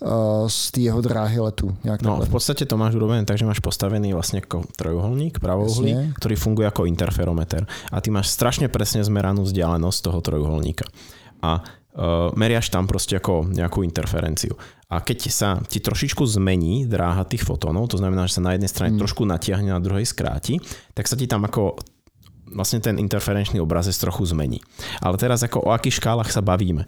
Speaker 1: uh, z té jeho dráhy letu.
Speaker 3: Nějak no, takhle. v podstatě to máš urobené tak, že máš postavený vlastně jako trojuholník, pravouhlík, Jasně. ktorý funguje ako interferometer a ty máš strašne presne zmeranú vzdialenosť toho trojuholníka. A uh, meriaš tam proste ako nejakú interferenciu. A keď sa ti trošičku zmení dráha tých fotónov, to znamená, že sa na jednej strane mm. trošku natiahne, na druhej skráti, tak sa ti tam ako vlastne ten interferenčný obrazec trochu zmení. Ale teraz ako o akých škálach sa bavíme?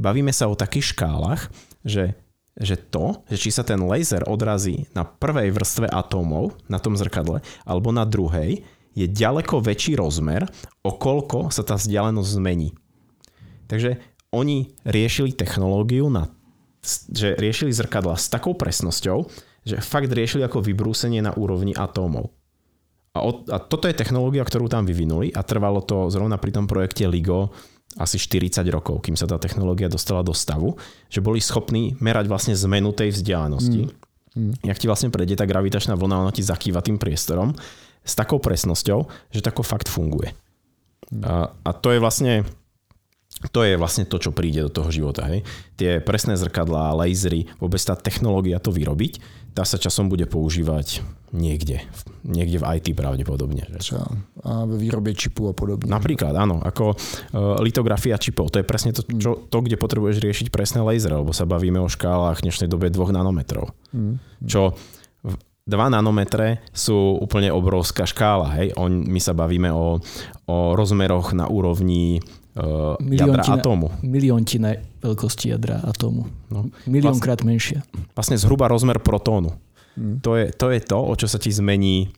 Speaker 3: Bavíme sa o takých škálach, že, že to, že či sa ten laser odrazí na prvej vrstve atómov na tom zrkadle alebo na druhej, je ďaleko väčší rozmer, o koľko sa tá vzdialenosť zmení. Takže oni riešili technológiu na že riešili zrkadla s takou presnosťou, že fakt riešili ako vybrúsenie na úrovni atómov. A, od, a toto je technológia, ktorú tam vyvinuli a trvalo to zrovna pri tom projekte LIGO asi 40 rokov, kým sa tá technológia dostala do stavu, že boli schopní merať vlastne zmenu tej vzdialenosti. Mm. Mm. Jak ti vlastne prejde tá gravitačná vlna, ona ti zakýva tým priestorom s takou presnosťou, že tako fakt funguje. Mm. A, a to je vlastne to je vlastne to, čo príde do toho života. Hej. Tie presné zrkadlá, lasery, vôbec tá technológia to vyrobiť, tá sa časom bude používať niekde. Niekde v IT pravdepodobne. Že?
Speaker 1: Třeba a ve výrobě čipů a podobne.
Speaker 3: Napríklad, áno. Ako uh, litografia čipov. To je presne to, čo, to, kde potrebuješ riešiť presné lasery, lebo sa bavíme o škálach v dnešnej dobe 2 nanometrov. Mm. Čo 2 nanometre sú úplne obrovská škála. Hej? On, my sa bavíme o, o rozmeroch na úrovni uh, jadra atómu.
Speaker 4: Miliontina veľkosti jadra atómu. No. Miliónkrát vlastne, menšia.
Speaker 3: Vlastne zhruba rozmer protónu. Hmm. To, je, to je to, o čo sa ti zmení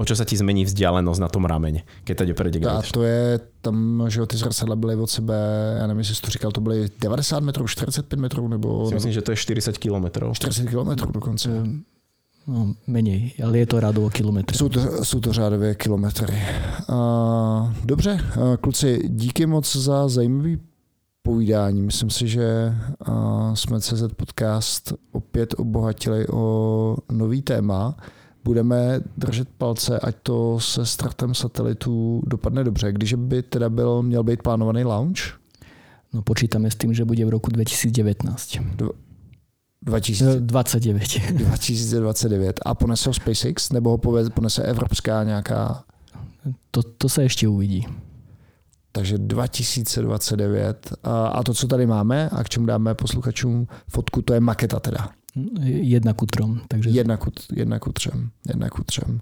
Speaker 3: o čo sa ti zmení vzdialenosť na tom ramene, keď tady prejde
Speaker 1: A to je, tam, že ty zrcadla byly od sebe, já nevím, jestli jsi to říkal, to byly 90 metrů, 45 metrů, nebo...
Speaker 3: myslím, že to je 40 kilometrov.
Speaker 1: 40 kilometrů dokonce.
Speaker 4: No, menej, ale je to rádovo kilometry.
Speaker 1: Jsou to, jsou to řádové kilometry. Uh, dobře, uh, kluci, díky moc za zajímavý povídání. Myslím si, že uh, jsme CZ Podcast opět obohatili o nový téma. Budeme držet palce, ať to se startem satelitu dopadne dobře. Když by teda byl, měl být plánovaný launch?
Speaker 4: No počítame s tým, že bude v roku 2019. Do, 2029.
Speaker 1: 2029. A ponese ho SpaceX, nebo ho ponese evropská nějaká?
Speaker 4: To, to sa ešte uvidí.
Speaker 1: Takže 2029. A, a to, co tady máme a k čemu dáme posluchačům fotku, to je maketa teda.
Speaker 4: Jedna ku trom. Takže...
Speaker 1: Jedna ku, jedna ku třem. Jedna ku třem.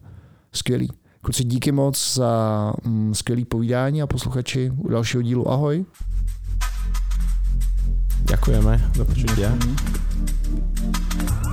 Speaker 1: Skvělý. Kluci, díky moc za mm, skvělý povídání a posluchači u dalšího dílu. Ahoj.
Speaker 3: Ďakujeme, do počutia.
Speaker 4: Mm-hmm.